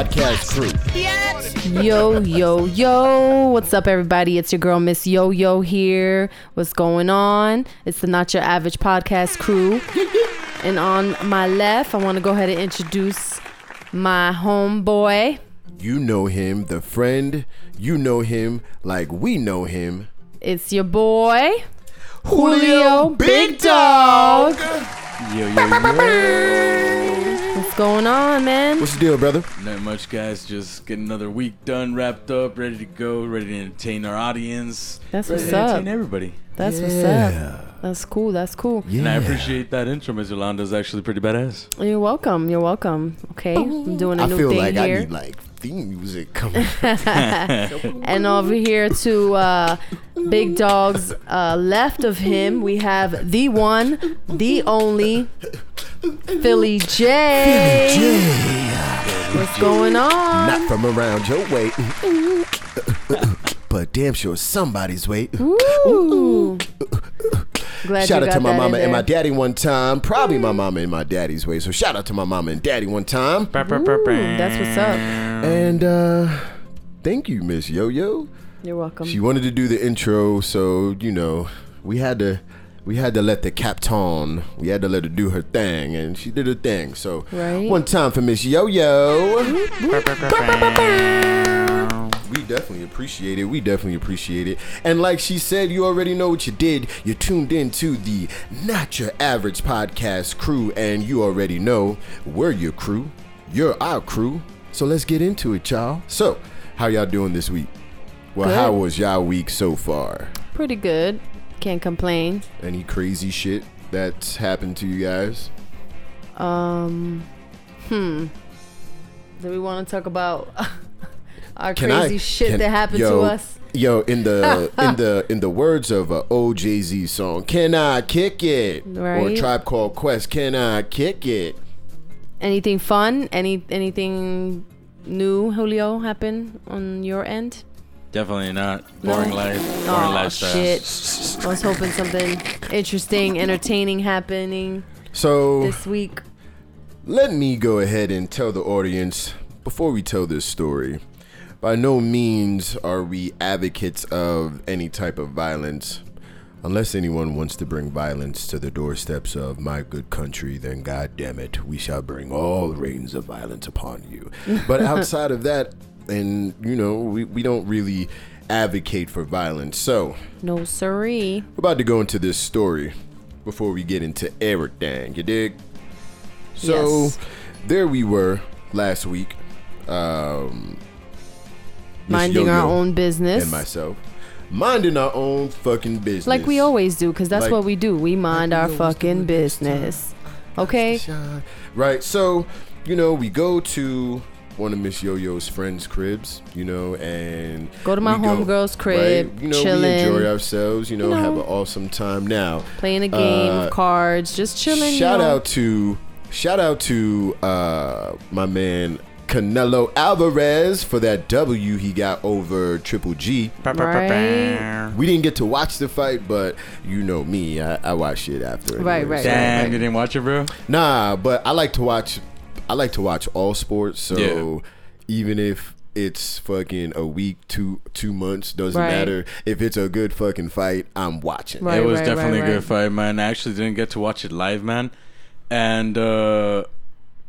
podcast crew. Yo, yo, yo. What's up, everybody? It's your girl, Miss Yo Yo here. What's going on? It's the Not Your Average podcast crew. And on my left, I want to go ahead and introduce my homeboy. You know him, the friend. You know him like we know him. It's your boy, Julio Big Dog. Yo, yo, yo. What's going on, man? What's the deal, brother? Not much, guys. Just get another week done, wrapped up, ready to go, ready to entertain our audience. That's ready what's to up. entertain everybody. That's what's up. That's cool. That's cool. Yeah. And I appreciate that intro, Ms. Yolanda. is actually pretty badass. You're welcome. You're welcome. Okay, I'm doing a I new feel thing like here. I need like theme music coming. And over here to uh, Big Dog's uh, left of him, we have the one, the only Philly J. Philly J. What's going on? Not from around your way. but damn sure somebody's way. Ooh. Glad Shout you out got to my mama and my daddy one time. Probably my mama and my daddy's way. So shout out to my mama and daddy one time. Ooh, that's what's up. And uh thank you, Miss Yo Yo. You're welcome. She wanted to do the intro, so you know, we had to we had to let the captain, we had to let her do her thing, and she did her thing. So Right. one time for Miss Yo Yo. We definitely appreciate it. We definitely appreciate it. And like she said, you already know what you did. You tuned in to the Not Your Average Podcast crew, and you already know we're your crew. You're our crew. So let's get into it, y'all. So, how y'all doing this week? Well, Good. how was y'all week so far? Pretty good. Can't complain. Any crazy shit that's happened to you guys? Um, hmm. Do we want to talk about our Can crazy I- shit can- that happened yo, to us? Yo, in the in the in the words of a Z song, "Can I kick it?" or Right. Tribe Called Quest, "Can I kick it?" Anything fun? Any anything new, Julio, happen on your end? Definitely not. No. Boring life. Boring Oh lifestyle. shit! I was hoping something interesting, entertaining happening So this week. let me go ahead and tell the audience before we tell this story. By no means are we advocates of any type of violence. Unless anyone wants to bring violence to the doorsteps of my good country, then god damn it, we shall bring all reigns of violence upon you. But outside of that, and you know, we, we don't really advocate for violence. So No siree. we're about to go into this story before we get into everything. You dig? So Yes. there we were last week. Um, Minding our Yo-Yo own business. and myself minding our own fucking business. Like we always do, because that's Like- what we do. We mind we our always fucking business. Okay? Right. So, you know, we go to one of Miss Yo-Yo's friends' cribs, you know, and Go to my we go- homegirl's crib, right? You know, chilling. we enjoy ourselves, you know, You know. have an awesome time. Now, Playing a game Uh, of cards, just chilling. you shout know. out to shout out to uh my man Canelo Alvarez for that W he got over Triple G. Right. We didn't get to watch the fight, but you know me, I, I watched it after. Right, anyway. right, Damn, right. you didn't watch it, bro? Nah, but I like to watch. I like to watch all sports. So Yeah. even if it's fucking a week, two two months, doesn't Right. matter. If it's a good fucking fight, I'm watching. Right, it was right, definitely right, a right. good fight, man. I actually didn't get to watch it live, man. And uh,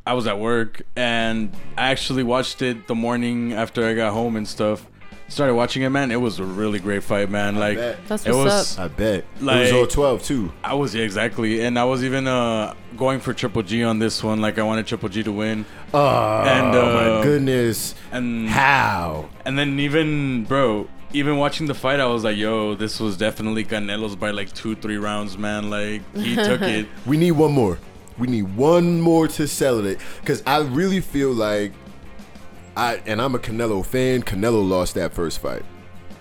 I was at work, and I actually watched it the morning after I got home and stuff. Started watching it, man. It was a really great fight, man. Like bet. That's it what's was. up. I bet. Like, it was Like- all twelve too. I was yeah, exactly, and I was even uh going for Triple G on this one. Like I wanted Triple G to win, Oh And, my uh, goodness! and How? and then even bro, even watching the fight, I was like, yo, this was definitely Canelo's by like two, three rounds, man. Like he took it. We need one more. We need one more to sell it because I really feel like I and I'm a Canelo fan. Canelo lost that first fight.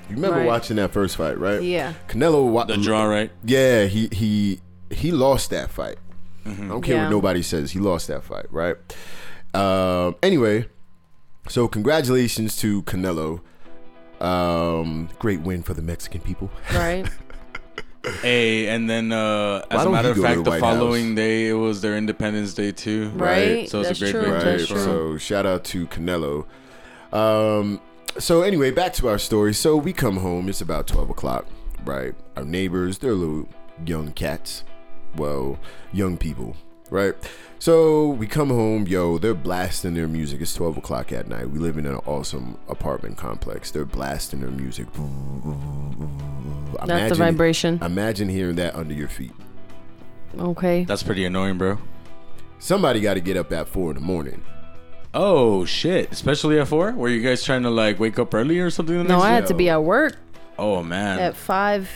You remember Right. watching that first fight, right? Yeah. Canelo wa- The draw, right? Yeah, he he he lost that fight. I don't care Yeah. what nobody says. He lost that fight, right? Um, anyway, so congratulations to Canelo. Um, great win for the Mexican people. Right. Hey, and then uh, as a matter of fact, the the following House? day it was their Independence Day too. Right. So it's a That's great true. big day That's true. So shout out to Canelo. Um, so anyway, back to our story. So we come home. It's about twelve o'clock, right? Our neighbors, they're little young cats. Well, young people, right? So we come home, yo. They're blasting their music. It's twelve o'clock at night. We live in an awesome apartment complex. They're blasting their music. That's the vibration. Imagine hearing that under your feet. Okay. That's pretty annoying, bro. Somebody got to get up at four in the morning. Oh shit! Especially at four. Were you guys trying to like wake up early or something? No, I day? had to be at work Oh man. at five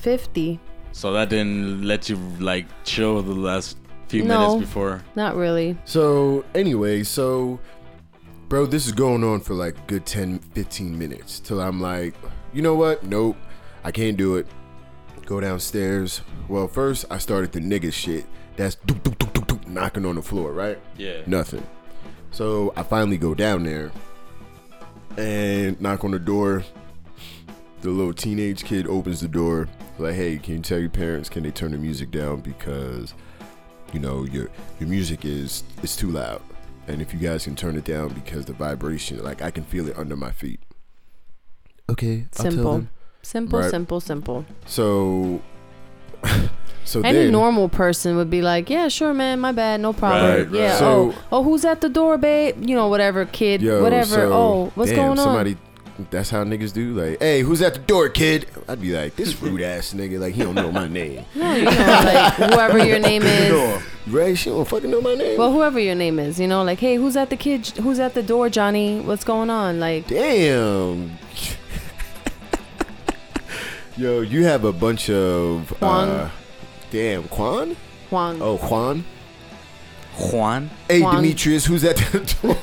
fifty. So that didn't let you like chill the last few No. minutes before. Not really. So anyway, so bro, this is going on for like a good 10, 15 minutes till I'm like, you know what? Nope, I can't do it. Go downstairs. Well, first I started the nigga shit. That's doop, doop, doop, doop, doop, knocking on the floor, right? Yeah. Nothing. So I finally go down there and knock on the door. The little teenage kid opens the door, like, "Hey, can you tell your parents can they turn the music down because, you know, your your music is is too loud, and if you guys can turn it down because the vibration, like I can feel it under my feet." Okay, I'll tell Simple. them. Simple, Right. simple, simple. So, so Any then, normal person would be like, "Yeah, sure, man, my bad, no problem." Right, right. Yeah. So- oh, oh, who's at the door, babe? You know, whatever, kid, Yo, whatever. so, oh, what's damn, going on? Somebody, that's how niggas do. Like, hey, who's at the door, kid? I'd be like, this rude ass nigga. Like, he don't know my name. No, you know, like whoever your name is. Right? She don't fucking know my name. Well, whoever your name is, you know, like, hey, who's at the kid? Who's at the door, Johnny? What's going on? Like, Damn. Yo, you have a bunch of Juan. Uh, damn, Quan? Juan. Oh, Juan. Juan. Hey, Juan. Demetrius, who's at the door?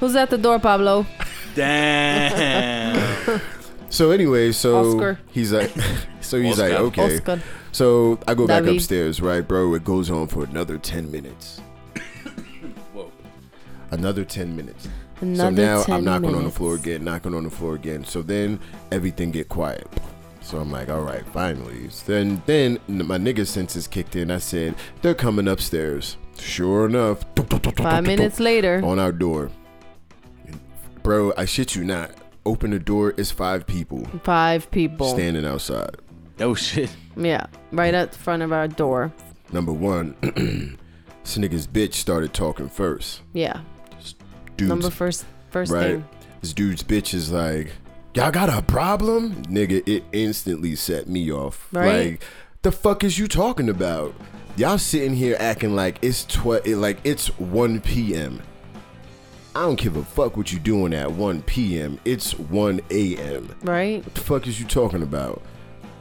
Who's at the door, Pablo? Damn. so anyway, so Oscar. he's like, so he's like, okay. Oscar. So I go back David. upstairs, right, bro? It goes on for another ten minutes. Whoa. Another ten minutes. Another so now 10 I'm knocking on the floor again, knocking on the floor again. So then everything get quiet. So I'm like, all right, finally. So then then my nigga senses kicked in. I said, they're coming upstairs. Sure enough, Five minutes later. on our door. Bro, I shit you not. Open the door, it's five people Five people. standing outside. Oh shit. Yeah, right at the front of our door. Number one, this nigga's bitch started talking first. Yeah. Dude's Number first first right? thing. This dude's bitch is like, y'all got a problem? Nigga, it instantly set me off. Right. Like, the fuck is you talking about? Y'all sitting here acting like it's tw- it, like it's 1 p.m. I don't give a fuck what you're doing at 1 p.m. It's 1 a.m. Right? What the fuck is you talking about?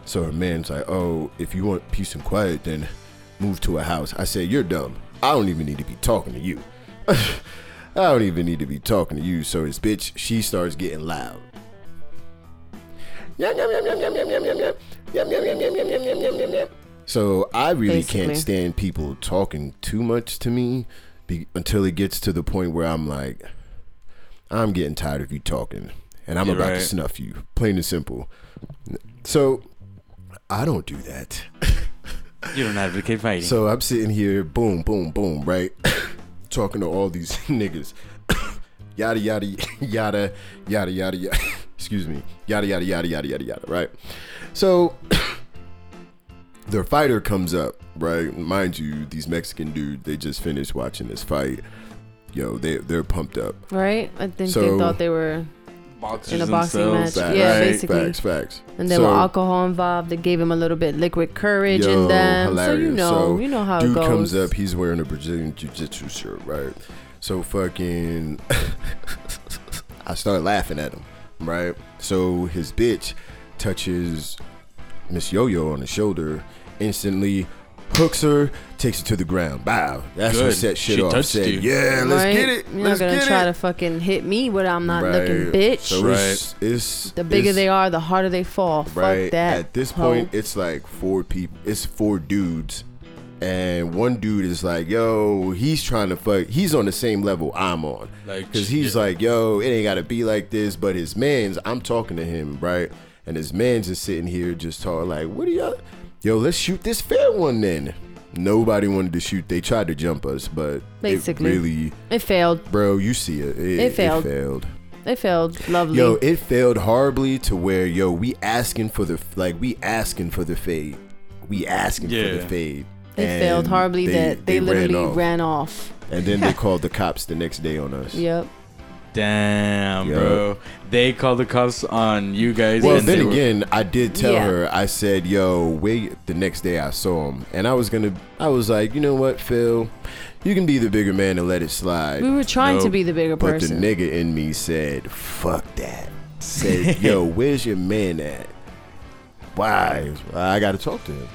So her man's like, oh, if you want peace and quiet, then move to a house. I said, you're dumb. I don't even need to be talking to you. I don't even need to be talking to you. So his bitch, she starts getting loud. Yum, yum, yum, yum, yum, yum, yum, yum, yum. Yum, yum, yum, yum, yum, yum, yum, yum, yum, yum. So I really Basically. can't stand people talking too much to me be, until it gets to the point where I'm like, I'm getting tired of you talking, and I'm You're about to snuff you, plain and simple. So I don't do that. You don't advocate fighting. So I'm sitting here, boom, boom, boom, right? Talking to all these niggas. yada, yada, yada, yada, yada, yada. Excuse me. Yada, yada, yada, yada, yada, yada, right? So their fighter comes up, right? Mind you, these Mexican dudes, they just finished watching this fight. Yo, they, they're pumped up. Right? I think they thought they were Boxers in a boxing match. Facts, Yeah, basically. Facts, facts. and there So- were alcohol involved. They gave him a little bit liquid courage Yo, in them. So you know, So, you know how dude it goes. comes up he's wearing a brazilian jiu-jitsu shirt right so fucking i start laughing at him right so his bitch touches miss yo-yo on the shoulder instantly hooks her takes her to the ground bow that's what Good. set shit She off touched said you. yeah let's right? get it You're let's not gonna get try it to fucking hit me when I'm not Right. looking, bitch. so it's, it's the bigger it's- they are, the harder they fall. right Fuck that. at this hoe. point it's like four people it's four dudes and one dude is like yo he's trying to fuck he's on the same level i'm on Like, because he's yeah. like yo it ain't gotta be like this but his man's i'm talking to him right and his man's just sitting here just talking like, "What are y'all? Yo, let's shoot this fair one then." Nobody wanted to shoot. They tried to jump us, but Basically. it really, It failed. bro, you see it. It, It failed. It failed. It failed. Lovely. Yo, it failed horribly to where yo, we asking for the like we asking for the fade. We asking for the fade. it And failed horribly that they, literally ran, off. ran off. And then they called the cops the next day on us. Yep. Damn, Yo. bro. They called the cops on you guys. Well, and then they were- again, I did tell Yeah. her. I said, "Yo, wait." The next day, I saw him, and I was gonna. I was like, you know what, Phil, you can be the bigger man and let it slide. We were trying to be the bigger But person. But the nigga in me said, "Fuck that." Said, "Yo, where's your man at? Why? I got to talk to him.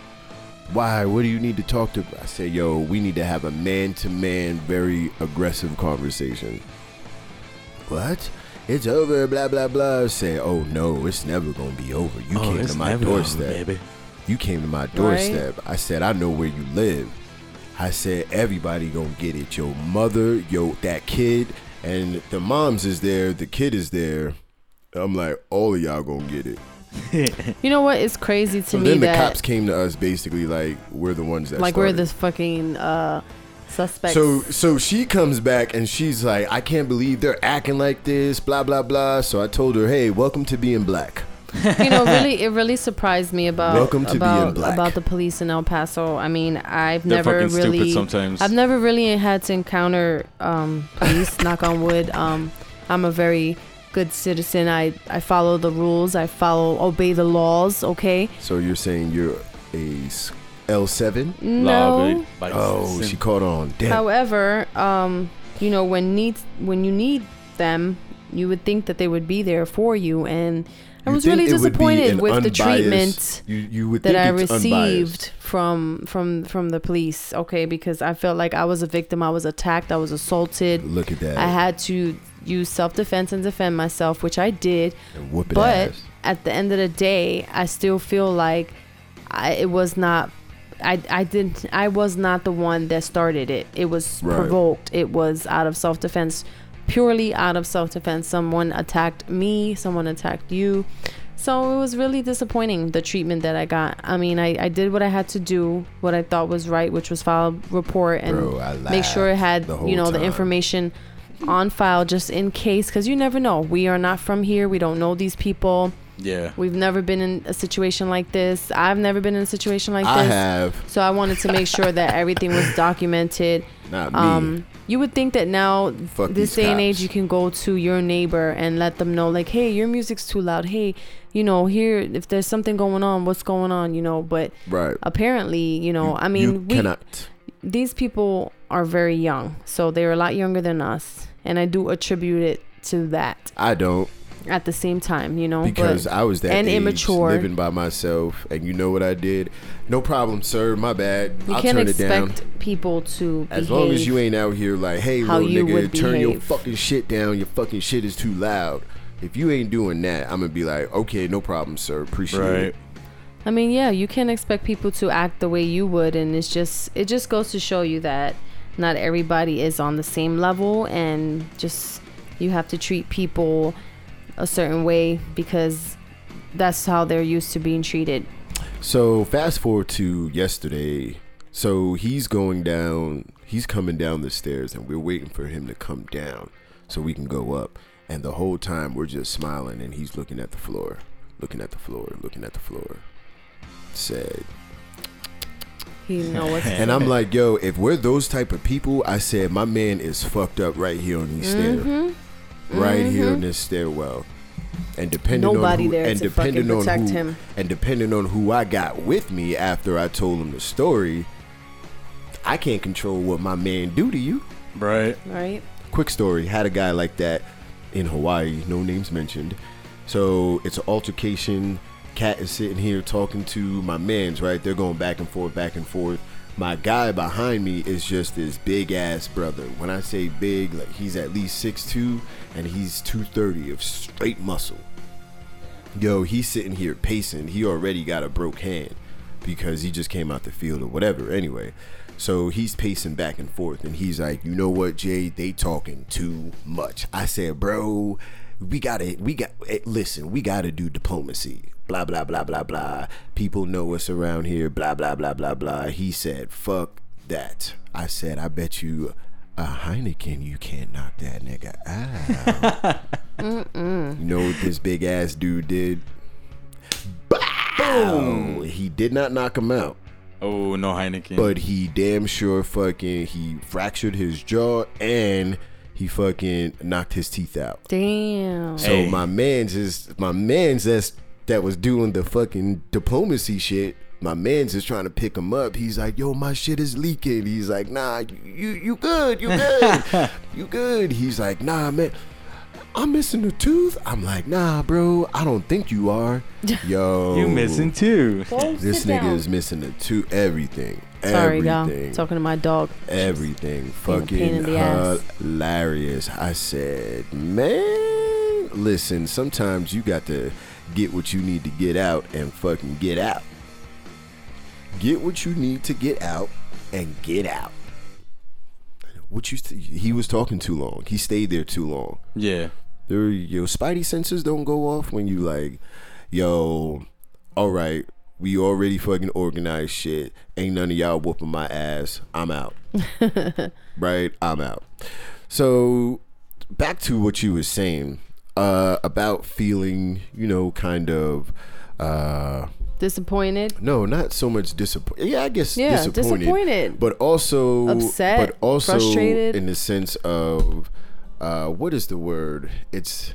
Why? What do you need to talk to?" I said, "Yo, we need to have a man-to-man, very aggressive conversation." What? It's over. Blah blah blah. I said, "Oh no, it's never gonna be over. You Oh, came to my never over, doorstep, baby. You came to my doorstep." I said, "I know where you live." I said, "Everybody gonna get it. Your mother, yo, that kid, and the moms is there. The kid is there." I'm like, all of y'all gonna get it. you know what? It's crazy to So me then the that cops came to us, basically like we're the ones that like we're this fucking uh suspects. So so she comes back and she's like, I can't believe they're acting like this, blah blah blah. So I told her, hey, welcome to being black. you know, really, it really surprised me about Welcome to being about black. about the police in El Paso. I mean, I've They're never really, sometimes. I've never really had to encounter um, police. knock on wood. Um, I'm a very good citizen. I I follow the rules. I follow obey the laws. Okay. So you're saying you're a L seven? No. Oh, she caught on. Damn. However, um, you know, when needs when you need them, you would think that they would be there for you, and I You was really it would be disappointed an with the treatment you you would that I received unbiased. from from from the police. Okay, because I felt like I was a victim. I was attacked. I was assaulted. Look at that. I had to use self defense and defend myself, which I did. and whoop it But ass. at the end of the day, I still feel like I, it was not. I, I didn't. I was not the one that started it. It was Right. provoked. It was out of self defense, purely out of self defense. Someone attacked me. Someone attacked you. So it was really disappointing the treatment that I got. I mean, I, I did what I had to do, what I thought was right, which was file a report and Bro, make sure it had you know the information on file just in case because you never know we are not from here we don't know these people Yeah. we've never been in a situation like this. I've never been in a situation like I this. I have. So i wanted to make sure that everything was documented. Not me. um you would think that now Fuck this day and age you can go to your neighbor and let them know like hey your music's too loud. Hey you know here if there's something going on what's going on? You know but right. apparently you know You- i mean we cannot. these people are very young so they're a lot younger than us and i do attribute it to that. I don't at the same time you know because but I was that and age, immature. living by myself, and you know what I did. No problem, sir. My bad. you I'll can't turn it down. expect people to As long as you ain't out here like, hey, how little you nigga, would turn your fucking shit down. Your fucking shit is too loud. If you ain't doing that, I'm gonna be like, okay, no problem, sir. Appreciate Right. it. I mean, yeah, you can't expect people to act the way you would, and it's just it just goes to show you that not everybody is on the same level, and just you have to treat people a certain way because that's how they're used to being treated. So fast forward to yesterday. So he's going down. He's coming down the stairs, and we're waiting for him to come down so we can go up. And the whole time we're just smiling, and he's looking at the floor, looking at the floor, looking at the floor. Sad. You know what's And I'm like, yo, if we're those type of people, I said my man is fucked up right here on these stairs, mm-hmm. Mm-hmm. right here in this stairwell. And depending nobody on who, there and to depending on who, him. and depending on who I got with me after I told him the story, I can't control what my man do to you. Right. Right? Quick story: had a guy like that in Hawaii, no names mentioned. So it's an altercation. Cat is sitting here talking to my man's right. They're going back and forth, back and forth. My guy behind me is just this big ass brother. When I say big, like he's at least 6'2 and he's 230 of straight muscle. Yo, he's sitting here pacing. He already got a broke hand because he just came out the field or whatever. Anyway, so he's pacing back and forth and he's like, you know what, Jay? They talking too much. I said, bro, we gotta we got eh, listen we gotta do diplomacy. Blah blah blah blah blah. People know us around here blah blah blah blah blah. He said fuck that. I said i bet you a heineken you can't knock that nigga out. You know what this big ass dude did? Boom! he did not knock him out. Oh no, Heineken. but he damn sure fucking he fractured his jaw and he fucking knocked his teeth out Damn. so Hey. my man's is my man's that's that was doing the fucking diplomacy shit. My man's is trying to pick him up. He's like, "Yo, my shit is leaking." He's like, "Nah, you you, you good, you good, you good." He's like, "Nah, man, I'm missing a tooth." I'm like, "Nah, bro, I don't think you are." Yo, you missing too. This nigga is missing a tooth. Everything. Sorry, y'all. Talking to my dog. everything Being fucking in the ass. hilarious. I said, man, listen, sometimes you got to get what you need to get out and fucking get out. Get what you need to get out and get out. What you st- he was talking too long. He stayed there too long. Yeah. There, your spidey senses don't go off when you like, yo, all right, we already fucking organized shit. Ain't none of y'all whooping my ass. I'm out. right? I'm out. So back to what you were saying uh, about feeling, you know, kind of. Uh, Disappointed. no, not so much disappointed. Yeah, I guess Yeah, disappointed, disappointed. but also Upset, but also frustrated. in the sense of uh, what is the word? It's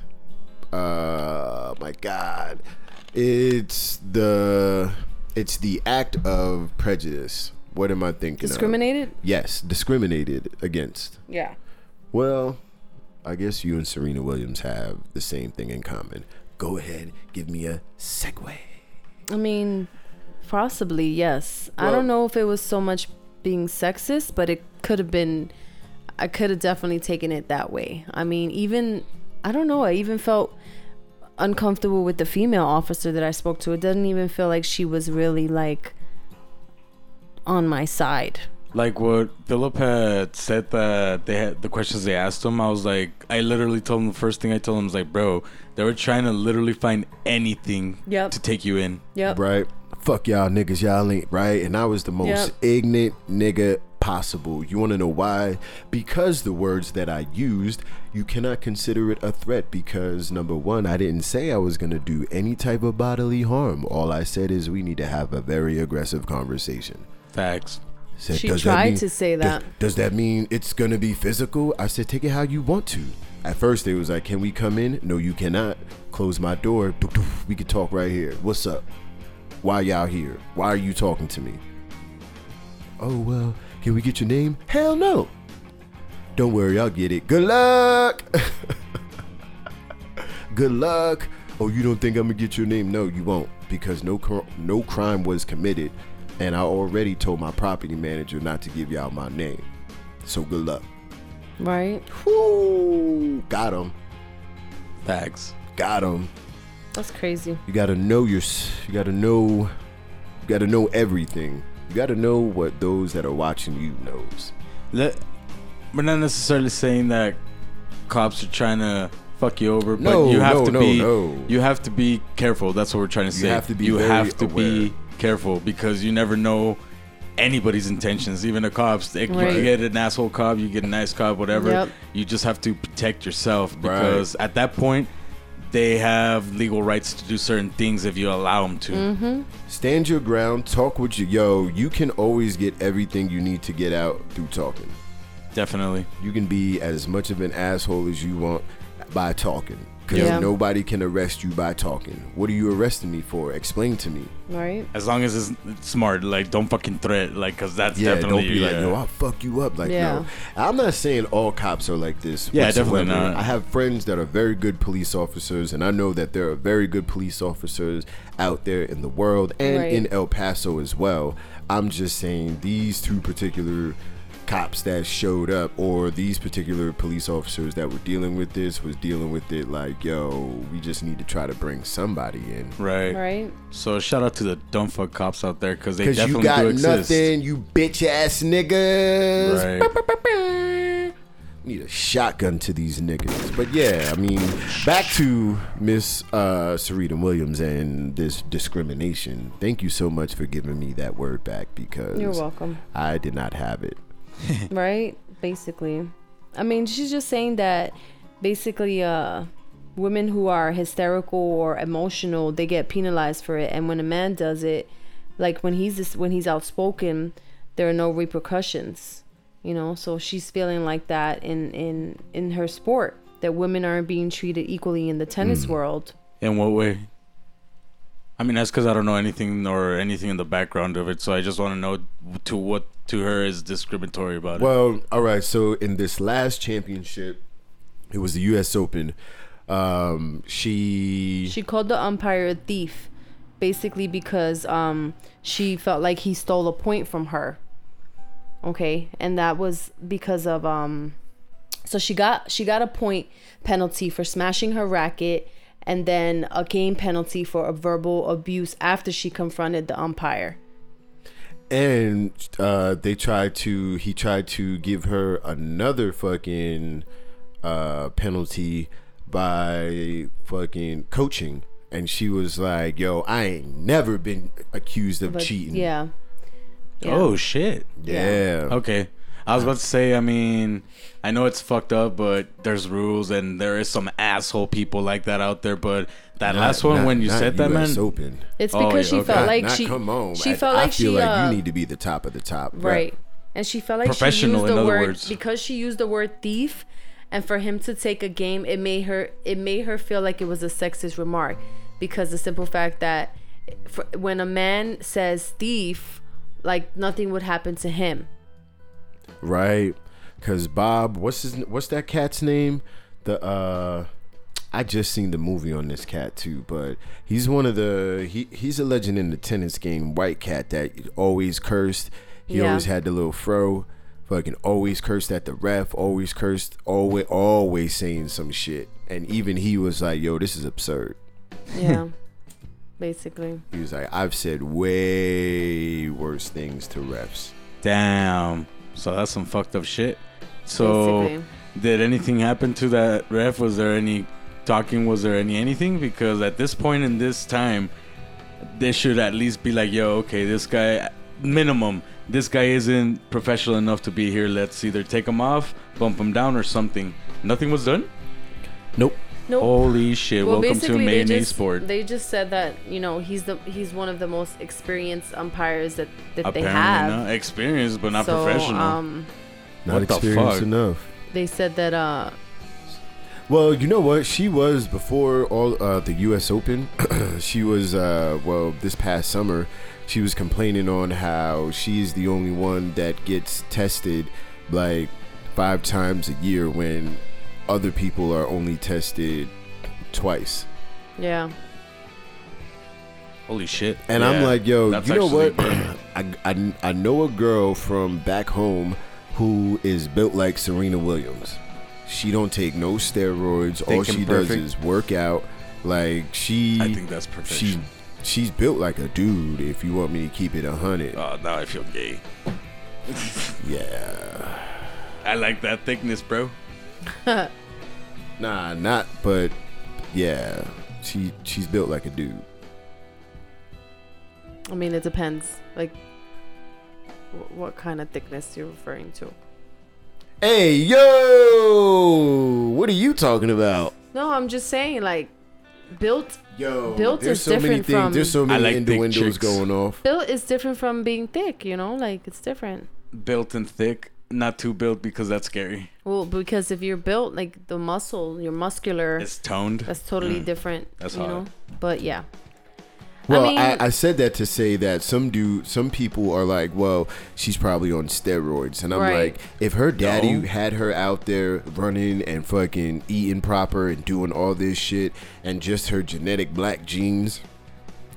uh, my God, it's the it's the act of prejudice. What am I thinking? of? Discriminated. Yes, discriminated against. Yeah. Well, I guess you and Serena Williams have the same thing in common. Go ahead, give me a segue. I mean, possibly yes. I don't know if it was so much being sexist, but it could have been. I could have definitely taken it that way. I mean, even I don't know. I even felt uncomfortable with the female officer that I spoke to. It doesn't even feel like she was really like on my side. Like what Philip had said that they had the questions they asked him, I was like, I literally told him the first thing I told him was like, bro, they were trying to literally find anything Yep. to take you in. Yep. right? Fuck y'all niggas, y'all ain't right. And I was the most Yep. ignorant nigga possible. You want to know why? Because the words that I used, you cannot consider it a threat. Because number one, I didn't say I was gonna do any type of bodily harm. All I said is we need to have a very aggressive conversation. Facts. Said, She "Does that tried mean- to say that. Does, that mean it's gonna be physical? I said, take it how you want to. At first, they was like, "Can we come in?" No, you cannot. Close my door. Doof, doof. We can talk right here. What's up? Why y'all here? Why are you talking to me? Oh well, can we get your name? Hell no. Don't worry, I'll get it. Good luck. Good luck. Oh, you don't think I'm gonna get your name? No, you won't, because no cr- no crime was committed, and I already told my property manager not to give y'all my name. So good luck. Right. Whoo, got him, Facts. got him. That's crazy. You gotta know your. You gotta know. You gotta know everything. You gotta know what those that are watching you knows. Let, we're not necessarily saying that cops are trying to fuck you over, No, but you have no, to no, be no. you have to be careful. That's what we're trying to say. You say. have to be you very have to aware. be careful because you never know anybody's intentions, even the cops. They, Right. You get an asshole cop, you get a nice cop, whatever. Yep. You just have to protect yourself because at that point they have legal rights to do certain things if you allow them to. Mm-hmm. Stand your ground. Talk with you. Yo, you can always get everything you need to get out through talking. Definitely. You can be as much of an asshole as you want by talking. Because Yeah. nobody can arrest you by talking. What are you arresting me for? Explain to me. Right. As long as it's it's smart, like don't fucking threat, like, cause that's Yeah, definitely don't be like, yeah. yo, I'll fuck you up. Like, Yeah. no. I'm not saying all cops are like this. Yeah, definitely not. I have friends that are very good police officers, and I know that there are very good police officers out there in the world and Right. in El Paso as well. I'm just saying these two particular cops that showed up or these particular police officers that were dealing with this was dealing with it like yo we just need to try to bring somebody in right. Right. So shout out to the dumb fuck cops out there because they Cause definitely you got do exist. nothing, you bitch ass niggas. Right. need a shotgun to these niggas. But yeah, I mean, back to Miss uh, Serena Williams and this discrimination. Thank you so much for giving me that word back because You're welcome. I did not have it. right? Basically. I mean, she's just saying that basically uh women who are hysterical or emotional, they get penalized for it and when a man does it, like when he's this, when he's outspoken, there are no repercussions. You know, so she's feeling like that in in in her sport that women aren't being treated equally in the tennis world. In what way? I mean, that's because I don't know anything or anything in the background of it, so I just want to know to what to her is discriminatory about it. Well, all right. So in this last championship, it was the U.S. Open. Um, she, She called the umpire a thief, basically because um she felt like he stole a point from her. Okay, and that was because of um. So she got she got a point penalty for smashing her racket, and then a game penalty for a verbal abuse after she confronted the umpire. And uh, they tried to. He tried to give her another fucking uh, penalty by fucking coaching, and she was like, "Yo, I ain't never been accused of But cheating." yeah. Yeah. Oh shit. yeah. Okay. I was about to say, I mean, I know it's fucked up, but there's rules and there is some asshole people like that out there. But that Not- last one, not- when you said that, US man, Open. It's Oh, because yeah, she okay. felt like not she come on. she I, felt I like feel she like uh, you need to be the top of the top. Right. And she felt like she used Professional, the other word words. because she used the word thief and for him to take a game it made her it made her feel like it was a sexist remark because the simple fact that for, when a man says thief like nothing would happen to him. Right. Cause Bob, what's his what's that cat's name? The uh I just seen the movie on this cat too, but he's one of the he he's a legend in the tennis game, White Cat that always cursed. He Yeah. always had the little fro, fucking always cursed at the ref, always cursed, always always saying some shit. And even he was like, "Yo, this is absurd." Yeah. Basically. He was like, "I've said way worse things to refs." damn. So that's some fucked up shit. So, basically. did anything happen to that ref? Was there any talking? Was there any anything? Because at this point in this time, they should at least be like, yo, okay, this guy, minimum, this guy isn't professional enough to be here. Let's either take him off, bump him down, or something. Nothing was done. Nope. Nope. Holy shit! Welcome to basically, they Mayonnaise just, Sport. They just said that you know he's the he's one of the most experienced umpires that that they have. not experienced, but not so, professional. Um, Not What the experienced fuck? enough. they said that uh Well, you know what? She was before all uh, the U.S. Open. she was uh, well this past summer. She was complaining on how she's the only one that gets tested like five times a year when other people are only tested twice. yeah Holy shit! And I'm like, yo, that's you know what? I, I I know a girl from back home who is built like Serena Williams. She don't take no steroids. All she perfect. does is work out. Like she I think that's she she's built like a dude. If you want me to keep it a hundred, Oh, now I feel gay. yeah. I like that thickness, bro. Nah, not. But yeah, she she's built like a dude. I mean it depends like wh- what kind of thickness you're referring to. Hey yo, what are you talking about? No, I'm just saying like built Yo, Built there's is so many different things. from- there's so many like thick innuendos chicks. going off. built is different from being thick, you know? Like it's different. Built and thick, not too built because that's scary. Well, because if you're built like the muscle, you're muscular, It's toned. that's totally Mm. different, That's you hot. know? But yeah. Well, I mean, I, I said that to say that some do some people are like, well, she's probably on steroids, and I'm Right. like, if her daddy No. had her out there running and fucking eating proper and doing all this shit, and just her genetic black genes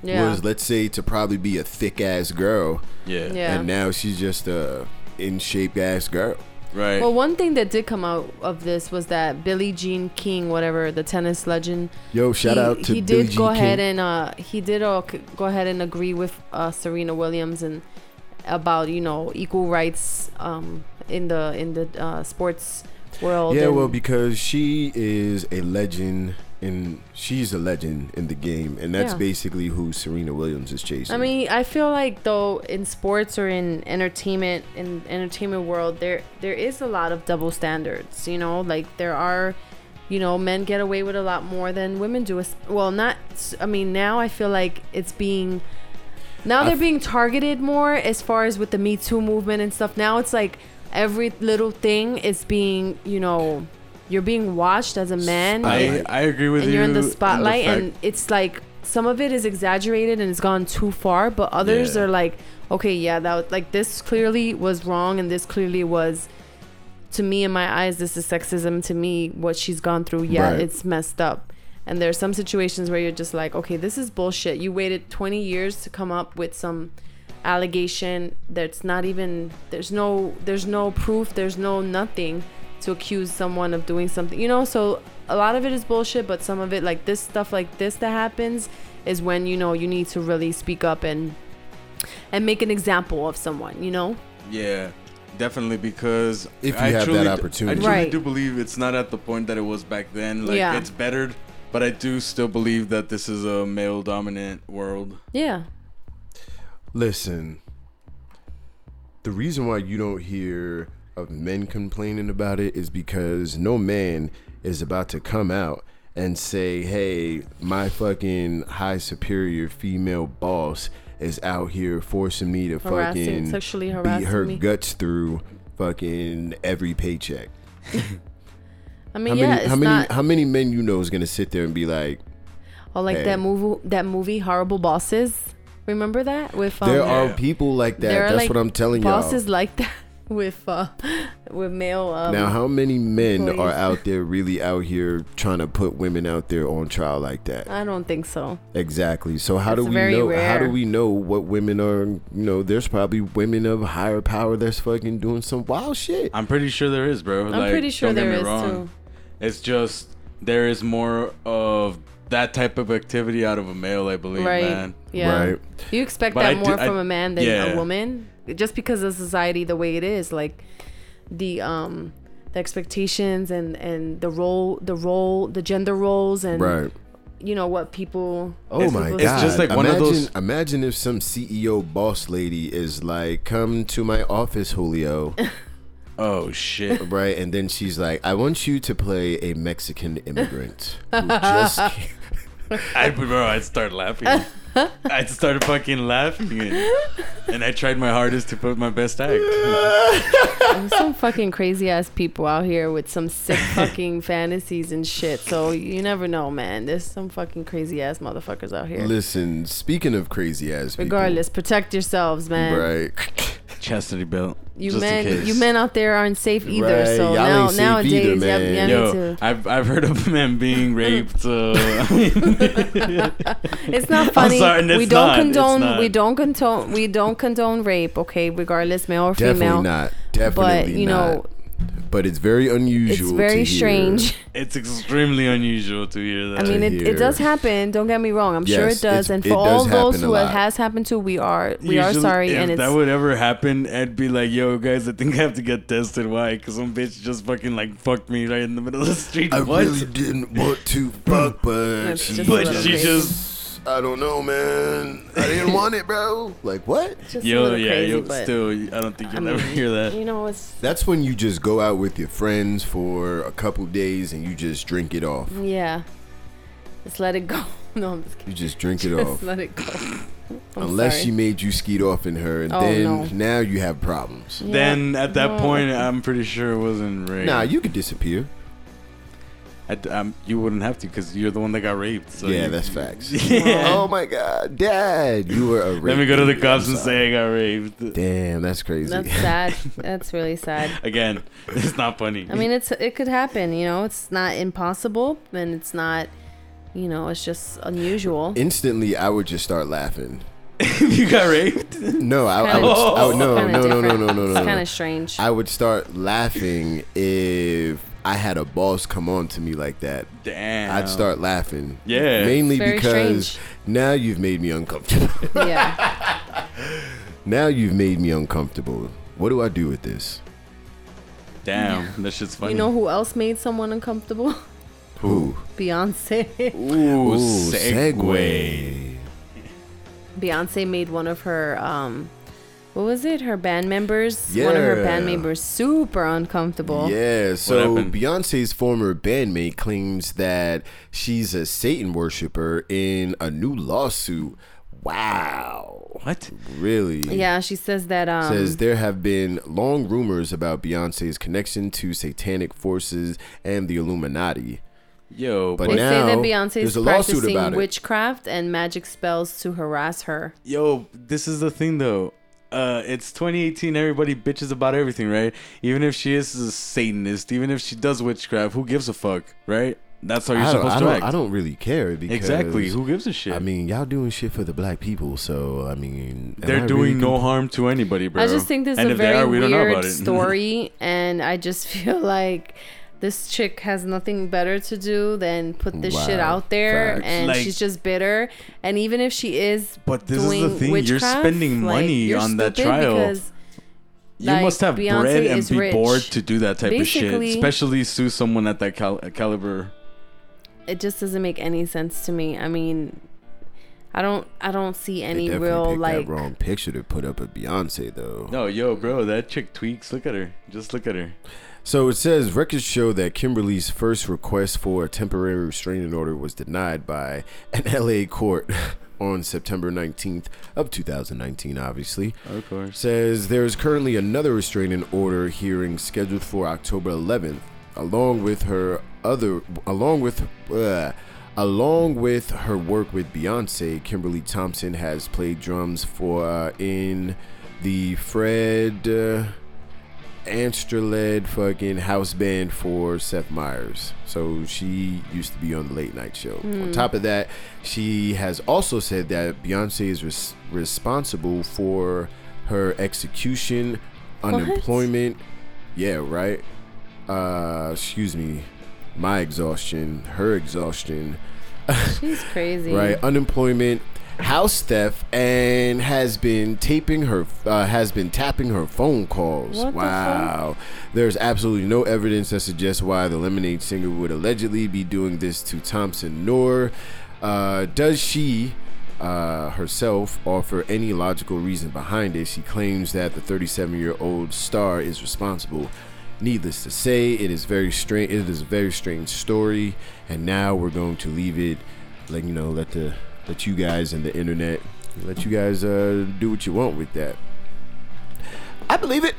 yeah. was, let's say, to probably be a thick ass girl, yeah. Yeah. and now she's just a in shape ass girl. Right. Well, one thing that did come out of this was that Billie Jean King, whatever the tennis legend, Yo, shout he, out to he Billie did Jean go ahead King. and uh, he did uh, c- go ahead and agree with uh, Serena Williams and about you know equal rights um, in the in the uh, sports world. Yeah, well, because she is a legend in she's a legend in the game, and that's Yeah. basically who Serena Williams is chasing. I mean, I feel like though in sports or in entertainment in entertainment world, there there is a lot of double standards. You know, like there are, you know, men get away with a lot more than women do. Well, not. I mean, now I feel like it's being. Now they're being targeted more as far as with the Me Too movement and stuff. Now it's like every little thing is being, you know, you're being watched as a man. I. I agree with you. and you. you're in the spotlight fact- and it's like some of it is exaggerated and it's gone too far but others Yeah. are like okay yeah that was, like this clearly was wrong and this clearly was to me in my eyes this is sexism to me what she's gone through yeah Right. it's messed up and there are some situations where you're just like okay this is bullshit you waited 20 years to come up with some allegation that's not even there's no there's no proof there's no nothing to accuse someone of doing something you know so a lot of it is bullshit but some of it like this stuff like this that happens is when you know you need to really speak up and and make an example of someone you know Yeah, definitely because If you I have that truly d- opportunity. I truly Right. do believe it's not at the point that it was back then. Like Yeah. it's bettered, but I do still believe that this is a male dominant world. yeah Listen, the reason why you don't hear of men complaining about it is because no man is about to come out and say, "Hey, my fucking high superior female boss is out here forcing me to harassing fucking sexually beat her me guts through fucking every paycheck." i mean how yeah many how many not how many men you know is gonna sit there and be like, or like hey. that movie that movie horrible bosses remember that with um, there are people like that. That's like, what I'm telling y'all. bosses like that with uh with male um, Now, how many men are out there really out here trying to put women out there on trial like that? i don't think so Exactly. So how do we very know? How do we know what women are? You know, there's probably women of higher power that's fucking doing some wild shit. I'm pretty sure there is, bro. i'm pretty sure there is too It's just there is more of that type of activity out of a male, I believe, right man. yeah Right. you expect But that I do- more I- from a man than yeah. a woman just because of society the way it is like the um the expectations and and the role the role the gender roles and Right. you know what people Oh It's- my god! it's just like one of those- Imagine if some CEO boss lady is like, "Come to my office, Julio," Oh shit. right? And then she's like, "I want you to play a Mexican immigrant who just came I bro, I'd start laughing. I'd start fucking laughing, and, and I tried my hardest to put my best act. There's some fucking crazy ass people out here with some sick fucking fantasies and shit. So you never know, man. There's some fucking crazy ass motherfuckers out here. Listen, speaking of crazy ass people, Regardless, protect yourselves, man. right? Chastity belt. You men, you men out there aren't safe either. Right, So y'all now nowadays, either, man. need Yo, to. I've I've heard of men being raped. Uh, It's not funny. sorry, it's we don't not, condone. We don't condone. We don't condone rape. Okay, regardless, male or Definitely female. not. Definitely But you know, not. But it's very unusual. it's very to hear. strange. it's extremely unusual to hear that. I mean, it, it does happen. Don't get me wrong. I'm sure it does. And it for all those who it has happened to, we are we are sorry. If And it's that would ever happen, I'd be like, "Yo, guys, I think I have to get tested. Why? Because some bitch just fucking like fucked me right in the middle of the street. I what? really didn't want to fuck, but That's she, But she just I don't know, man. I didn't want it, bro. Like what? just a yo, little yeah, crazy, yo, but still, I don't think you'll ever mean, hear that. You know, it's That's when you just go out with your friends for a couple days and you just drink it off. yeah. Just let it go. No, I'm just kidding. You just drink it Just off. let it go. I'm Unless sorry. she made you skeet off in her, and Oh, then no. now you have problems. Yeah. Then at that No. point, I'm pretty sure it wasn't rape. Nah, you could disappear. I d um, you wouldn't have to because you're the one that got raped. So yeah, you- that's facts. Yeah. Oh my god, Dad, you were a. Let me go to the cops and say I got raped. Damn, that's crazy. That's sad. That's really sad. Again, it's not funny. I mean, it's it could happen. You know, it's not impossible, and it's not. You know, it's just unusual. Instantly, I would just start laughing. you got raped. No, I, I Kinda- would. I would no, no, no, no, no, no, no, It's kind of strange. I would start laughing if I had a boss come on to me like that. Damn. I'd start laughing. Yeah. Mainly Very because strange. now you've made me uncomfortable. yeah. now you've made me uncomfortable. What do I do with this? Damn, that shit's funny. You know who else made someone uncomfortable? Who? Beyonce. Ooh, Ooh, segue. segue. Beyonce made one of her um what was it? Her band members, Yeah. one of her band members super uncomfortable. Yeah, so? Beyonce's former bandmate claims that she's a Satan worshiper in a new lawsuit. Wow. What? Really? Yeah, she says that um Says there have been long rumors about Beyonce's connection to satanic forces and the Illuminati. Yo, But they but say that Beyonce there's is a lawsuit practicing witchcraft and magic spells to harass her. yo, this is the thing though. Uh, it's 2018. Everybody bitches about everything, right? Even if she is a Satanist, even if she does witchcraft, who gives a fuck, right? That's how you're I don't, supposed to don't, act. I don't really care because exactly. Who gives a shit? I mean, y'all doing shit for the black people, so I mean, They're I doing really no comp- harm to anybody, bro. I just think this is And a very are, we don't know about weird it. story, and I just feel like this chick has nothing better to do than put this shit out there, Facts. and Like- she's just bitter. And even if she is, But this is the thing, you're witchcraft, spending like, money you're on that trial. because you like, must have Beyonce bread and be rich. bored to do that type of shit, especially sue someone at that cal- caliber. it just doesn't make any sense to me. I mean, I don't, I don't see any definitely real like. that wrong picture to put up of Beyonce though. No, yo, bro, that chick tweaks. Look at her. Just look at her. So it says records show that Kimberly's first request for a temporary restraining order was denied by an LA court on September 19th of 2019 obviously. Of course. Says there is currently another restraining order hearing scheduled for October 11th along with her other along with uh, along with her work with Beyonce, Kimberly Thompson has played drums for uh, in the Fred uh, Armisen-led fucking house band for Seth Meyers. So she used to be on the late night show. On top of that, she has also said that Beyonce is res- responsible for her execution, unemployment. Yeah, right. Uh, excuse me, my exhaustion, her exhaustion, She's crazy. right? Unemployment, house theft, and has been taping her, uh, has been tapping her phone calls. What the wow. There's absolutely no evidence that suggests why the Lemonade singer would allegedly be doing this to Thompson, nor uh, does she uh, herself offer any logical reason behind it. She claims that the 37 year old star is responsible. Needless to say, it is very strange. It is a very strange story, and now we're going to leave it, like you know, let the let you guys and the internet let you guys uh, do what you want with that. I believe it.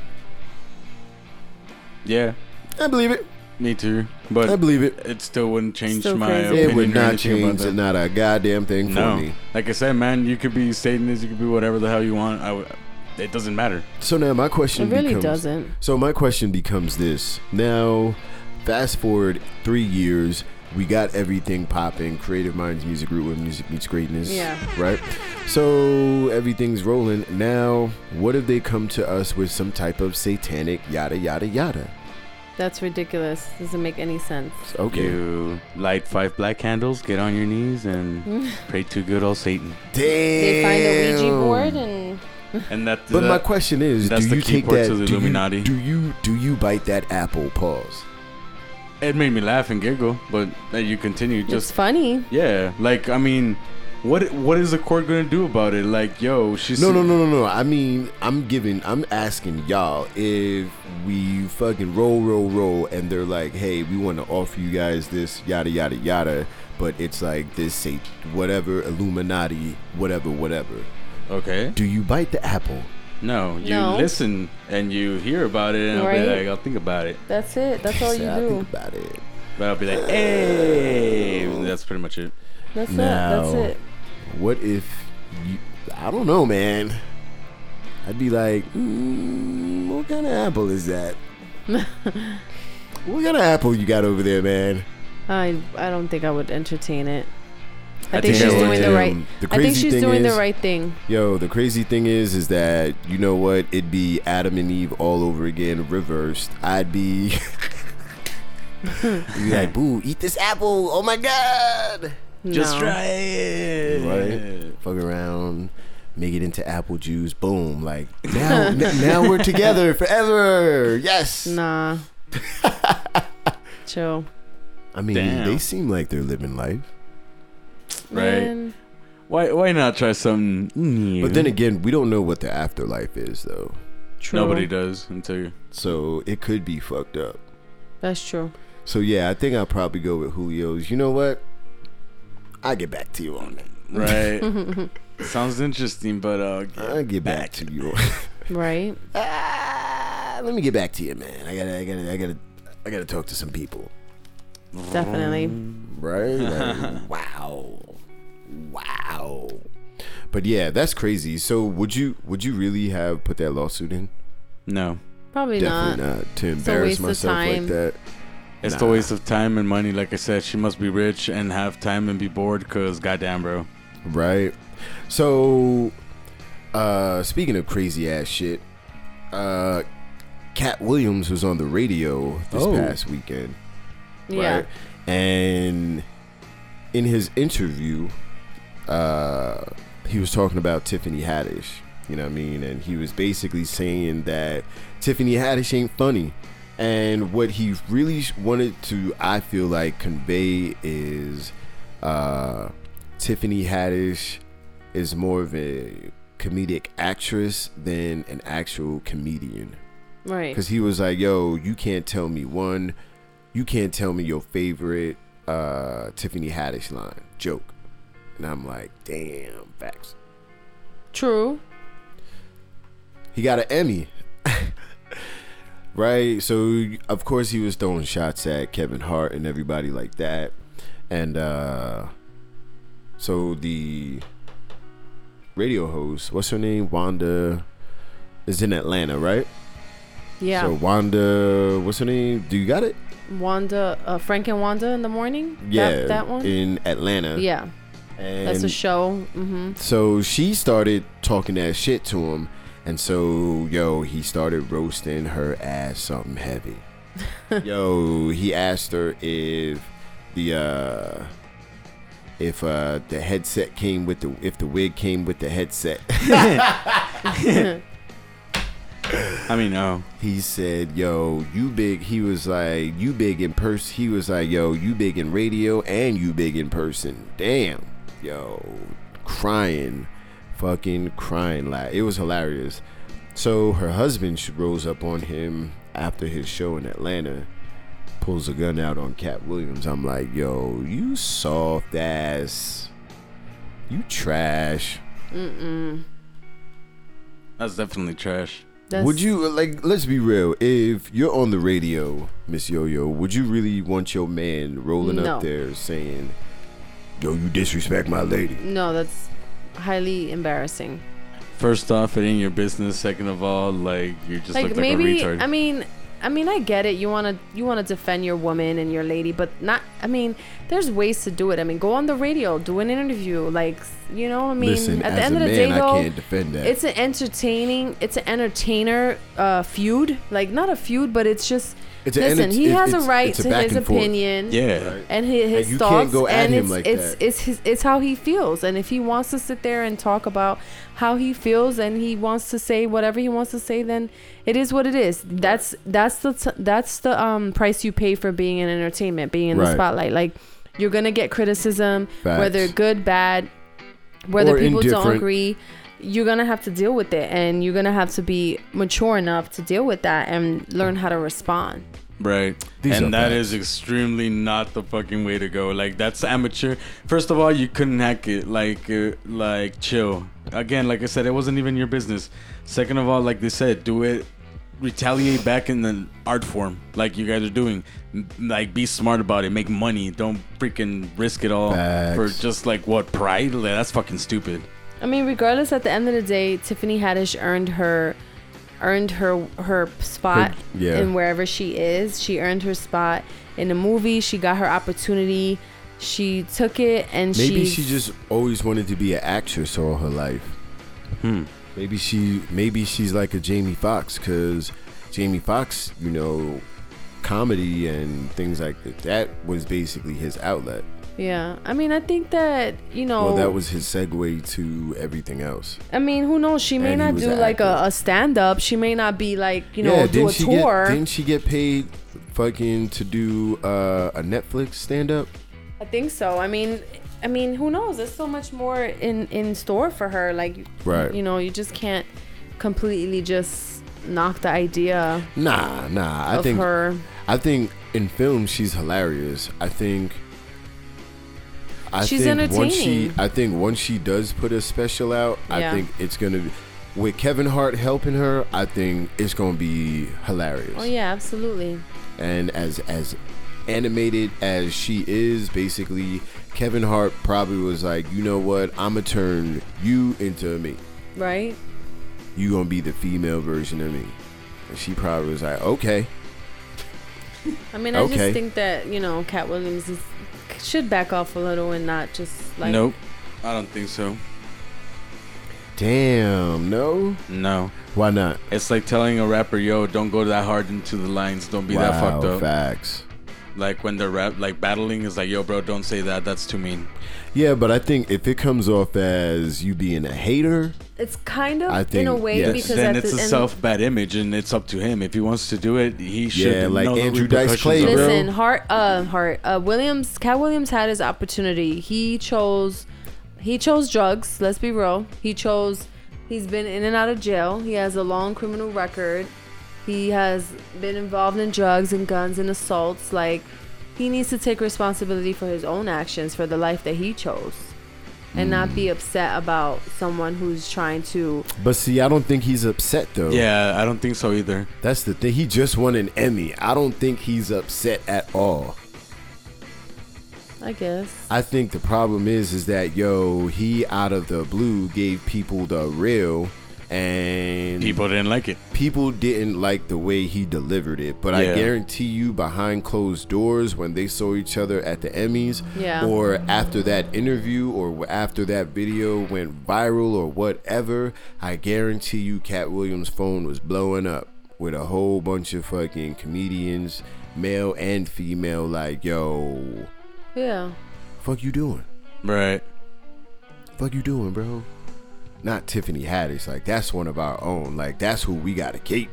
Yeah, I believe it. me too. But I believe it. it still wouldn't change Still my crazy. opinion. It would not anything about change that. not a goddamn thing for me. like I said, man, you could be Satanist, you could be whatever the hell you want. I w- it doesn't matter. So now my question. It really becomes, doesn't. So my question becomes this: Now, fast forward three years, we got everything popping. Creative Minds Music Group where Music Meets Greatness. Yeah. Right. So everything's rolling. Now, what if they come to us with some type of satanic yada yada yada? That's ridiculous. Doesn't make any sense. Okay. You light five black candles, get on your knees, and pray to good old Satan. Damn. They find a Ouija board and And that. But that- my question is, that's do the you key take part that? to the do you- do you do you bite that apple? Pause. It made me laugh and giggle, but uh, you continue. it's Just funny. yeah, like I mean, what what is the court gonna do about it? Like, yo, she's No, no, no, no, no. I mean, I'm giving, I'm asking y'all if we fucking roll, roll, roll, and they're like, hey, we want to offer you guys this, yada, yada, yada, but it's like this, say, whatever, Illuminati, whatever, whatever. Okay, Do you bite the apple? No, you No. listen and you hear about it, and I'll be like, I'll think about it, That's it. That's all you Say, I do. Think about it. but I'll be like, hey, that's pretty much it. That's Now- it. That's it. What if you, I don't know, man. I'd be like, mm, what kind of apple is that? what kind of apple you got over there, man? I I don't think I would entertain it. I, I think think she's doing the right. The I think she's thing doing is- the right thing. Yo, the crazy thing is, is that you know what? It'd be Adam and Eve all over again, reversed. I'd be, be like, "Boo, eat this apple! Oh my god!" Just try it. Right? Fuck around, make it into apple juice. Boom! Like now, n- now we're together forever. Yes. Nah. Chill. I mean, Damn. they seem like they're living life. Right. Man, Why why not try something new? But then again, we don't know what the afterlife is, though. true. nobody does until you. So it could be fucked up. That's true. So yeah, I think I'll probably go with Julio's. You know what? I'll get back to you on that. Right. Sounds interesting, but uh, I'll get back, to you. Right. ah, let me get back to you, man. I gotta, I gotta, I gotta, I gotta talk to some people. Definitely. Right? Like, wow, wow. But yeah, that's crazy. So would you, would you really have put that lawsuit in? no. Probably Definitely not. not, to embarrass myself like that. It's Nah. the waste of time and money. Like I said, she must be rich and have time and be bored. Cause goddamn, bro. Right. So, uh, speaking of crazy ass shit, uh, Katt Williams was on the radio this Oh. past weekend. Yeah. Right? And in his interview, uh, he was talking about Tiffany Haddish. You know what I mean? And he was basically saying that Tiffany Haddish ain't funny. And what he really wanted to, I feel like, convey is uh, Tiffany Haddish is more of a comedic actress than an actual comedian. Right. Because he was like, yo, you can't tell me one, you can't tell me your favorite uh, Tiffany Haddish line, joke. And I'm like, damn, facts. True. He got an Emmy. right? So, of course, he was throwing shots at Kevin Hart and everybody like that. And uh, so the radio host, what's her name? Wanda is in Atlanta, right? Yeah. So, Wanda, what's her name? Do you got it? Wanda, uh, Frank and Wanda in the morning. Yeah. That, that one. In Atlanta. yeah. And That's a show. Mm-hmm. So she started talking that shit to him, and so yo, he started roasting her ass something heavy. yo, he asked her if the uh if uh the headset came with the if the wig came with the headset. I mean, no. he said, "Yo, you big." He was like, "You big in person." He was like, "Yo, you big in radio and you big in person." Damn, yo, crying, fucking crying. Like it was hilarious. So her husband sh- rose up on him after his show in Atlanta, pulls a gun out on Katt Williams. I'm like, "Yo, you soft ass, you trash." Mm-mm. That's definitely trash. That's, Would you like? Let's be real. If you're on the radio, Miss Yo Yo, would you really want your man rolling No. up there saying, "Yo, you disrespect my lady"? No, that's highly embarrassing. First off, it ain't your business. Second of all, like you just like look like a retard. I mean I mean I get it. You wanna you wanna defend your woman and your lady, but not I mean, there's ways to do it. I mean go on the radio, do an interview, like you know, I mean Listen, at the end of the man, day I though can't defend that. it's an entertaining it's an entertainer uh feud. Like not a feud, but it's just It's an listen, enter- he it- has a right it's a to his and opinion yeah. Right. and his, his And you thoughts can't go at and him it's like it's that. it's his it's how he feels. And if he wants to sit there and talk about how he feels and he wants to say whatever he wants to say then it is what it is. That's that's the t- that's the um price you pay for being in entertainment being in the spotlight. Like you're gonna get criticism whether good bad whether Or people don't agree you're gonna have to deal with it. And you're gonna have to be mature enough to deal with that and learn how to respond Right. These and that facts. is extremely not the fucking way to go. Like that's amateur. First of all, you couldn't hack it. Like uh, like chill. Again, like I said, it wasn't even your business. Second of all, like they said, do it retaliate back in the art form like you guys are doing. Like be smart about it, make money. Don't freaking risk it all Facts. for just like what pride? Like, that's fucking stupid. I mean, regardless, at the end of the day, Tiffany Haddish earned her earned her her spot Her- yeah. in wherever she is. She earned her spot in the movie. She got her opportunity. She took it, and Maybe she just always wanted to be an actress all her life. Hmm. Maybe she, maybe she's like a Jamie Foxx, because Jamie Foxx, you know, comedy and things like that. That was basically his outlet. Yeah. I mean, I think that you know. Well, that was his segue to everything else. I mean, who knows? She may And not do like a, a stand up. She may not be like you know yeah, do a tour. get? Didn't she get paid fucking to do uh, a Netflix stand up? I think so. I mean, I mean, who knows? There's so much more in in store for her. Like, Right. You know, you just can't completely just knock the idea Nah, nah. I of think her. I think in film she's hilarious. I think I She's think once she entertaining. I think once she does put a special out, I think it's gonna be with Kevin Hart helping her, I think it's gonna be hilarious. Oh yeah, absolutely. And as as animated as she is, basically Kevin Hart probably was like, you know what, I'ma turn you into me. Right? You gonna be the female version of me. And she probably was like, okay. I mean, I Okay. just think that you know, Katt Williams is, should back off a little and not just like. nope. I don't think so. Damn, no? No. Why not? It's like telling a rapper, yo, don't go that hard into the lines. Don't be that fucked up. Facts. Like when they're rap, like battling is like, yo, bro, don't say that. That's too mean. Yeah, but I think if it comes off as you being a hater, It's kind of I in think- a way yes. because then it's the a self bad image, and it's up to him. If he wants to do it, he should. Yeah, like know the Andrew Dice Clay, of it. bro. Listen, Hart, uh, Hart, uh, Williams, Katt Williams had his opportunity. He chose, he chose drugs. Let's be real. He chose. He's been in and out of jail. He has a long criminal record. He has been involved in drugs and guns and assaults. Like, he needs to take responsibility for his own actions for the life that he chose, and not Mm. be upset about someone who's trying to. but see, I don't think he's upset though. Yeah, I don't think so either. That's the thing. He just won an Emmy. I don't think he's upset at all. I guess. I think the problem is is that yo, he out of the blue gave people the real and People didn't like it. people didn't like the way he delivered it, but I guarantee you, behind closed doors, when they saw each other at the Emmys, Yeah. or after that interview, or after that video went viral, or whatever, I guarantee you, Katt Williams' phone was blowing up with a whole bunch of fucking comedians, male and female, like, yo, Yeah. fuck you doing? Right. Fuck you doing, bro? Not Tiffany Haddish. Like that's one of our own. Like that's who we gotta keep.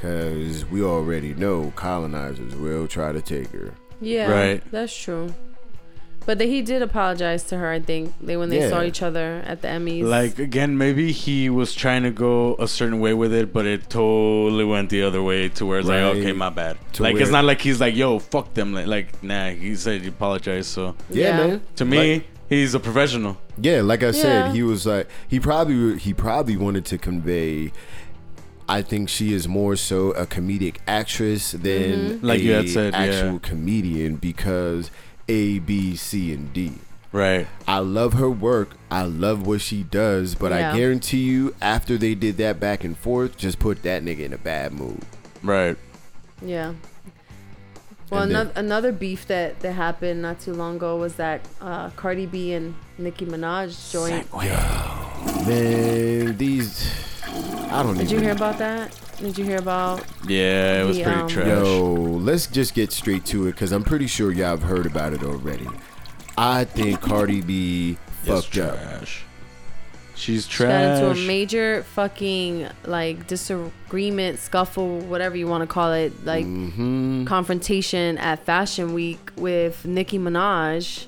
Cause we already know colonizers will try to take her. Yeah, Right. That's true. But they, he did apologize to her. I think they when they saw each other at the Emmys. Like again, maybe he was trying to go a certain way with it, but it totally went the other way to where it's Right. like, okay, my bad. To like it's not like he's like, yo, fuck them. Like, like nah, he said he apologized. So Yeah, Yeah. man. to me, Like- he's a professional. yeah, like I said, he was like he probably he probably wanted to convey. I think she is more so a comedic actress than mm-hmm. Like a you had said, actual yeah. comedian because A, B, C, and D. Right. I love her work. I love what she does, but Yeah. I guarantee you, after they did that back and forth, just put that nigga in a bad mood. Right. yeah. Well, then- another, another beef that, that happened not too long ago was that uh, Cardi B and Nicki Minaj joined. Man, these I don't Did even you hear about that? Did you hear about? Yeah, it was The, pretty um, trash. Yo, let's just get straight to it because I'm pretty sure y'all have heard about it already. I think Cardi B It's fucked up. Trash. She's She got into a major fucking like disagreement, scuffle, whatever you want to call it, like hmm confrontation at Fashion Week with Nicki Minaj.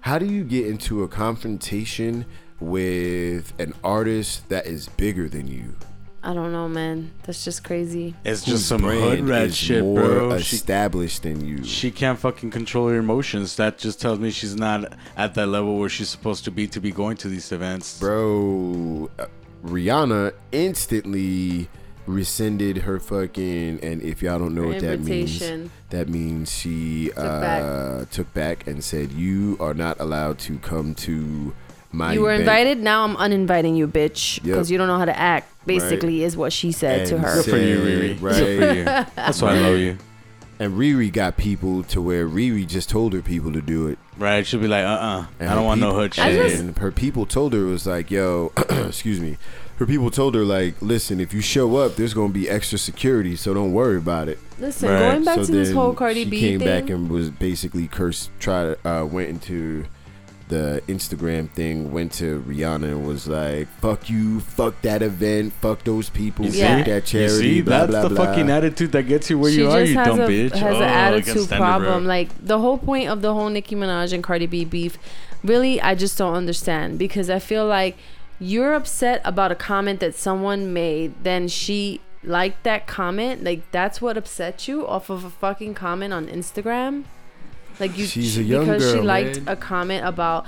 How do you get into a confrontation with an artist that is bigger than you? I don't know, man. That's just crazy. It's just some hood brand rat shit, more bro. She, established than you. she can't fucking control her emotions. That just tells me she's not at that level where she's supposed to be to be going to these events. bro uh, rihanna instantly rescinded her fucking and if y'all don't know Her what that means that means she uh back. took back and said you are not allowed to come to my You were event." invited. Now I'm uninviting you, bitch, Yep. because you don't know how to act. Basically, is what she said to her. Good for you, said, Riri. right Good for you. That's why I love you. and riri got people to where riri just told her people to do it Right? She'll be like, uh, uh And I don't want no people- hood shit. just- and her people told her it was like yo excuse me her people told her like listen if you show up there's gonna be extra security so don't worry about it Listen, Right. going back so to this whole Cardi she B came thing. back and was basically cursed. Tried uh, went into the Instagram thing went to Rihanna and was like, "Fuck you, fuck that event, fuck those people, You see? fuck that charity." You see, blah, that's blah, the blah. fucking attitude that gets you where she you are, you has dumb a, bitch. has oh, an attitude stand it, bro. problem. Like the whole point of the whole Nicki Minaj and Cardi B beef, really, I just don't understand because I feel like you're upset about a comment that someone made, then she liked that comment. Like that's what upset you off of a fucking comment on Instagram. Like you, She's a young because she liked man. a comment about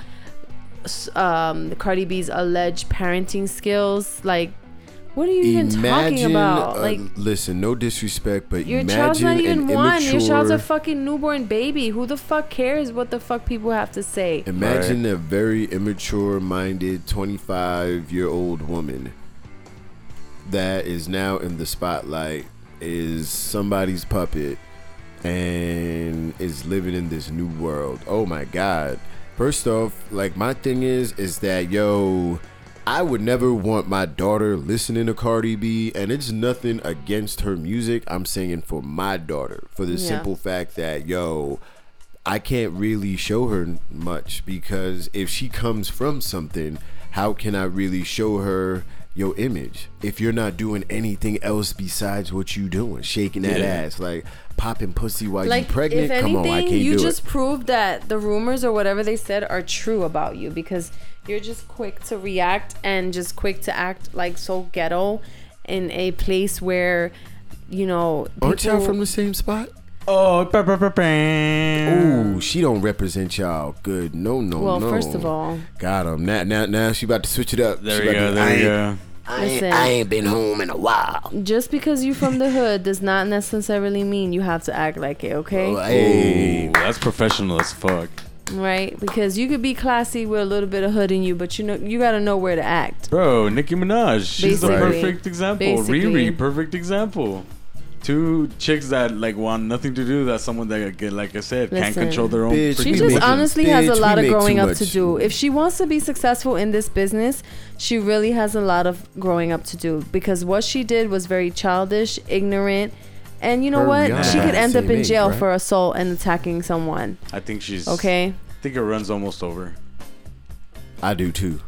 s- um Cardi B's alleged parenting skills. Like, what are you even talking Imagine, about? uh, Like. listen, no disrespect, but Your imagine child's not even an one. Your child's a fucking newborn baby. Who the fuck cares what the fuck people have to say? Imagine a very immature minded 25 year old woman that is now in the spotlight, is somebody's puppet, and is living in this new world. Oh my God. First off, like, my thing is, is that, yo, I would never want my daughter listening to Cardi B, and it's nothing against her music. I'm saying for my daughter, for the Yeah. simple fact that, yo, I can't really show her much because if she comes from something, how can I really show her your image if you're not doing anything else besides what you doing, shaking that Yeah. ass, like popping pussy while Like, you pregnant? if anything, Come on, I can't you do just it. proved that the rumors or whatever they said are true about you because you're just quick to react and just quick to act like so ghetto in a place where, you know, Aren't y'all from the same spot? Oh, ba, ba, ba, ba. Ooh, she don't represent y'all good. No, no, Well, no. first of all, got him. Now, now, now she about to switch it up. There She we go. to- There I we ain't- go. I ain't, Listen. I ain't been home in a while. just because you're from the hood does not necessarily mean you have to act like it, okay? Oh, hey. Ooh, that's professional as fuck. right? Because you could be classy with a little bit of hood in you, but you know you got to know where to act. Bro, Nicki Minaj. She's the perfect example. Basically. Riri, perfect example. Two chicks that like want nothing to do. That's someone that get like I said can't control their own. Bitch, She just make- emotions. honestly has a lot of growing too up to do. If she wants to be successful in this business, she really has a lot of growing up to do because what she did was very childish, ignorant, and you know Her what? Rihanna She could end up in age, jail right? for assault and attacking someone. I think she's Okay? I think it runs almost over. I do too.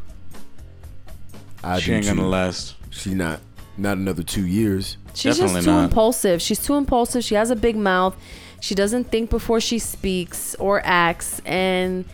I she do ain't too. gonna last. She not not another two years. She's Definitely just too not. impulsive. She's too impulsive. She has a big mouth. She doesn't think before she speaks or acts, and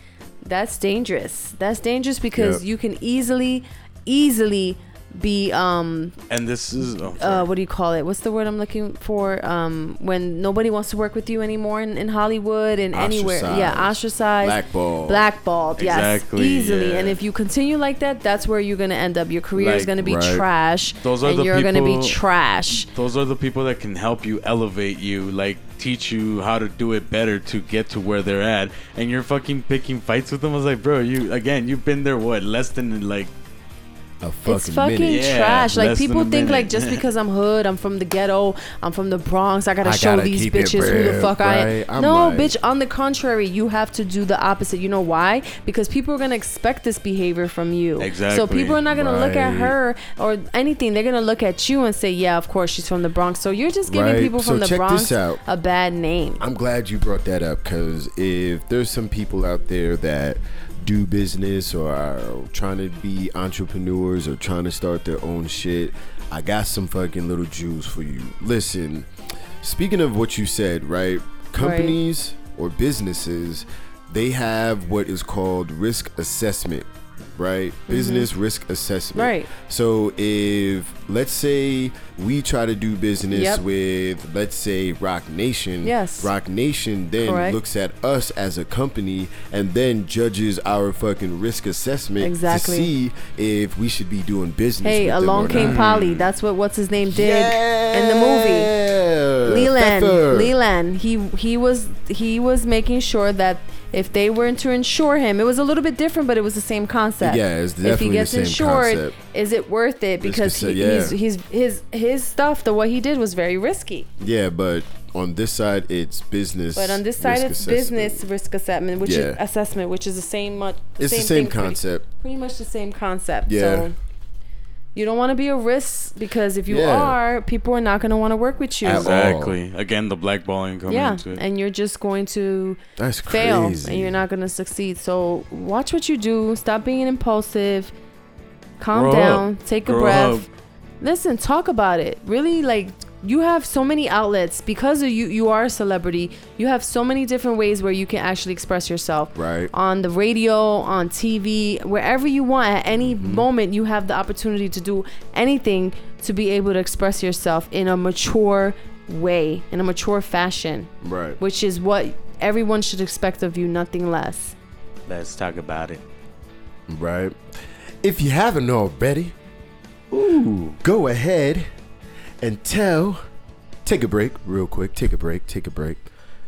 that's dangerous. That's dangerous because Yep. you can easily, easily be um And this is oh, uh what do you call it? What's the word I'm looking for? Um when nobody wants to work with you anymore in, in Hollywood and anywhere. Yeah, ostracized. blackballed Blackballed, yes, easily. yeah. And if you continue like that, that's where you're gonna end up. Your career is gonna be right. trash, Those are and the you're gonna be trash. Those are the people that can help you elevate you, like teach you how to do it better to get to where they're at. And you're fucking picking fights with them. I was like, bro, you again, you've been there what less than like a fucking, it's fucking minute. Yeah, trash. Like people a think like just because I'm hood, I'm from the ghetto, I'm from the Bronx, I gotta I show gotta these keep it bitches who the real, fuck I am. right? I'm no, like- bitch. On the contrary, you have to do the opposite. You know why? Because people are gonna expect this behavior from you. Exactly. So people are not gonna look at her or anything. They're gonna look at you and say, "Yeah, of course she's from the Bronx." So you're just giving Right. people So from the Bronx out. a bad name. I'm glad you brought that up because if there's some people out there that do business or are trying to be entrepreneurs or trying to start their own shit, I got some fucking little jewels for you. Listen, speaking of what you said, right? Companies or businesses, they have what is called risk assessment, right? Business risk assessment. Mm-hmm. Right. So if let's say we try to do business Yep. with let's say Roc Nation, Yes. Roc Nation then Correct. looks at us as a company and then judges our fucking risk assessment Exactly. to see if we should be doing business. Hey, along came not. Polly. That's what what's his name did in the movie. Yeah, Leland, Feffer. Leland, he he was he was making sure that if they weren't to insure him, it was a little bit different, but it was the same concept. Yeah, it's if he definitely the gets same insured, concept. is it worth it? Because he, yeah. he's, he's his his stuff, the what he did was very risky. Yeah, but on this side it's business. But on this side, it's assessment. business risk assessment, which Yeah. is assessment, which is the same much. It's the same thing, pretty- concept. Pretty, much the same concept. Yeah. So You don't want to be a risk because if you Yeah. are, people are not going to want to work with you. Exactly. Again, the blackballing coming yeah, into it. and you're just going to That's fail crazy. and you're not going to succeed. So watch what you do. Stop being impulsive. Calm Grow down. Take a Grow breath. up. Listen, talk about it. Really, like you have so many outlets because of you. You are a celebrity. You have so many different ways where you can actually express yourself. Right. On the radio, on TV, wherever you want. At any Mm-hmm. moment, you have the opportunity to do anything to be able to express yourself in a mature way, in a mature fashion, Right. which is what everyone should expect of you, nothing less. Let's talk about it. Right. If you haven't already, ooh, go ahead and tell. Take a break, real quick. Take a break. Take a break.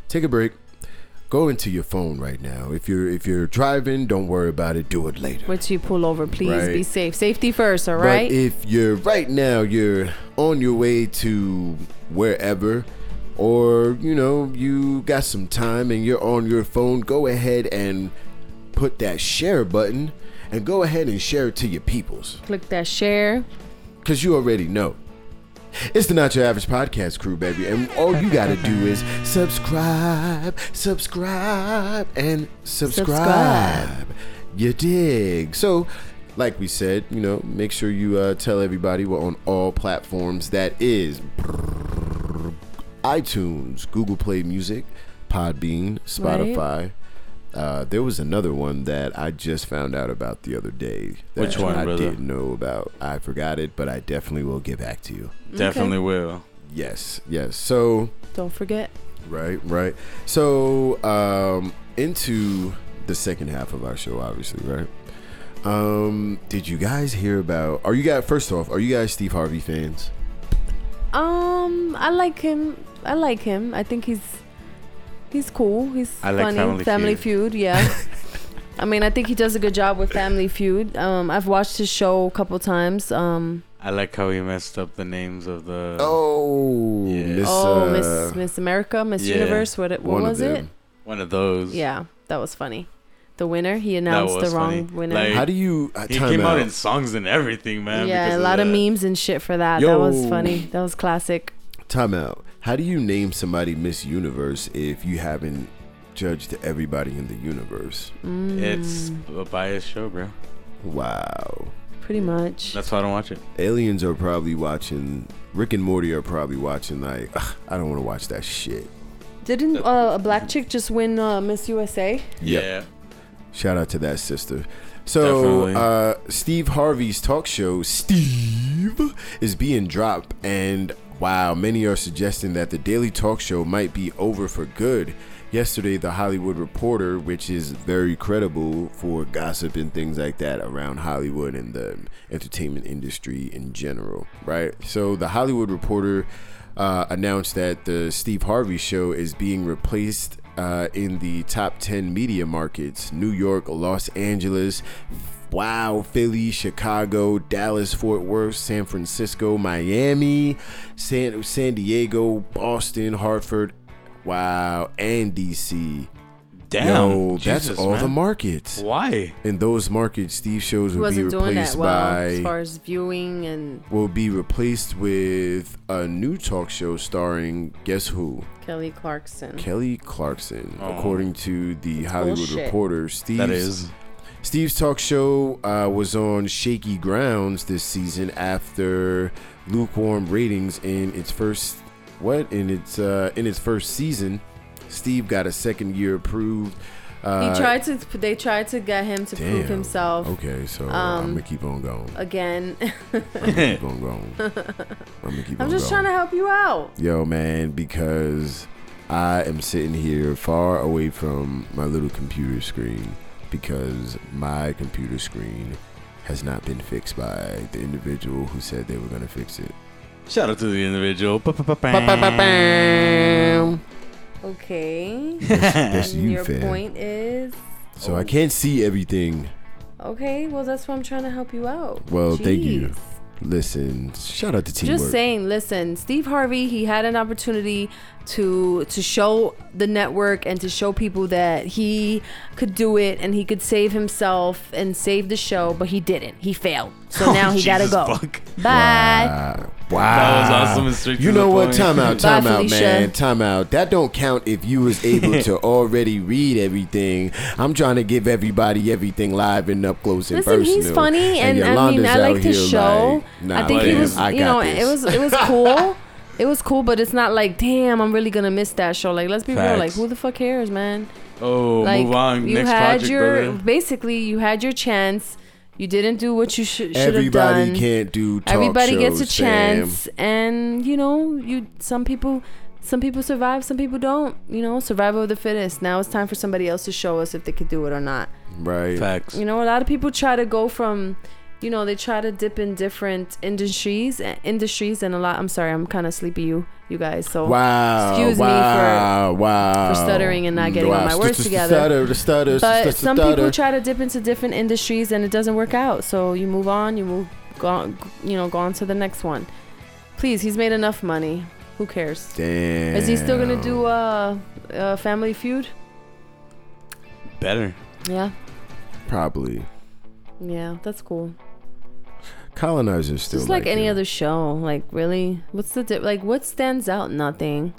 Take a break. Go into your phone right now. If you're if you're driving, don't worry about it. Do it later. Once you pull over, please Right. be safe. Safety first, all right? But if you're right now, you're on your way to wherever, or you know, you got some time and you're on your phone, go ahead and put that share button and go ahead and share it to your peoples. Click that share. Cause you already know. It's the Not Your Average Podcast crew, baby. And all you gotta do is subscribe, subscribe, and subscribe. Subscribe. You dig. So, like we said, you know, make sure you uh, tell everybody we're on all platforms. That is iTunes, Google Play Music, Podbean, Spotify. Uh, there was another one that I just found out about the other day. That Which one, I brother? didn't know about. I forgot it, but I definitely will get back to you. Definitely will. Yes, yes. So, Don't forget. right, right. So, um, into the second half of our show, obviously, right? Um, did you guys hear about? Are you guys? First off, are you guys Steve Harvey fans? Um, I like him. I like him. I think he's he's cool. He's I like funny. Family Feud. yeah. I mean, I think he does a good job with Family Feud. Um, I've watched his show a couple times. Um, I like how he messed up the names of the. Oh, Yeah. Miss, oh, uh, Miss Miss America, Miss yeah, Universe. What it, what one of was it? One of those. Yeah, that was funny. The winner. He announced the wrong funny. winner. Like, How do you? Uh, He time came out out. in songs and everything, man. yeah, a lot of that. memes and shit for that. That was funny. That was classic. Time out. How do you name somebody Miss Universe if you haven't judged everybody in the universe? Mm, It's a biased show, bro. Wow. pretty much. That's why I don't watch it. Aliens are probably watching. Rick and Morty are probably watching. Like, "Ugh, I don't want to watch that shit. Didn't uh, a black chick just win uh, Miss USA? Yep. Yeah. Shout out to that sister. So, uh, Steve Harvey's talk show, Steve, is being dropped. And wow, many are suggesting that the Daily Talk Show might be over for good. Yesterday, The Hollywood Reporter, which is very credible for gossip and things like that around Hollywood and the entertainment industry in general, right? So, The Hollywood Reporter uh, announced that the Steve Harvey show is being replaced uh, in the top 10 media markets New York, Los Angeles, wow, Philly, Chicago, Dallas, Fort Worth, San Francisco, Miami, San, San Diego, Boston, Hartford, wow, and DC. Damn. Yo, Jesus, that's all man. the markets. Why? In those markets, Steve shows He will be wasn't doing replaced that well as by far as viewing and will be replaced with a new talk show starring guess who? Kelly Clarkson. Kelly Clarkson, Oh. according to the Hollywood bullshit. Reporter. Steve's, That is. Steve's talk show uh, was on shaky grounds this season after lukewarm ratings in its first what in its uh, in its first season. Steve got a second year approved. Uh, he tried to. They tried to get him to prove himself Okay, so I'm Um, gonna keep on going. again. I'm gonna keep on going. I'm gonna keep I'm just going. trying to help you out. Yo, man, because I am sitting here far away from my little computer screen because my computer screen has not been fixed by the individual who said they were going to fix it. Shout out to the individual. Okay. That's and you, your fam. point is So I can't see everything. okay. Well, that's why I'm trying to help you out. Well, thank you. Listen, shout out to teamwork. Just saying, listen, Steve Harvey, he had an opportunity to to show the network and to show people that he could do it and he could save himself and save the show, but he didn't. He failed. So Oh, now he gotta Jesus go. fuck. Bye. Wow. wow. That was awesome and straight You to know what? point. Time out, Bye, time out, Felicia. man. Time out. That don't count if you was able to already read everything. I'm trying to give everybody everything live and up close and Listen, personal. he's funny, and, I mean, Yolanda's I out like his here show. like, nah, I think he was, I you got know, this. it was it was cool. It was cool, but it's not like, damn, I'm really gonna miss that show. Like, let's be real. Like, who the fuck cares, man? Oh, like, move on. you Next had project, your brother. basically, you had your chance. You didn't do what you should should have Everybody done. can't do talk Everybody gets a shows, chance, and you know, you some people. Some people survive, some people don't. You know, survival of the fittest. Now it's time for somebody else to show us if they could do it or not. Right. Facts. You know, a lot of people try to go from, you know, they try to dip in different industries, uh, industries, and a lot. I'm sorry, I'm kind of sleepy, you, you guys. So Wow. Excuse me for- wow, wow. for stuttering and not getting all my words St- st- together. Stutter, the stutter, but st- some people try to dip into different industries, and it doesn't work out. So you move on, you move, go, on, you know, go on to the next one. Please, he's made enough money. Who cares? Damn. Is he still gonna do uh, uh Family Feud? Better. Yeah, Probably. yeah, that's cool. Colonizers still Just like, any him. other show. Like really, what's the di- like? What stands out? Nothing.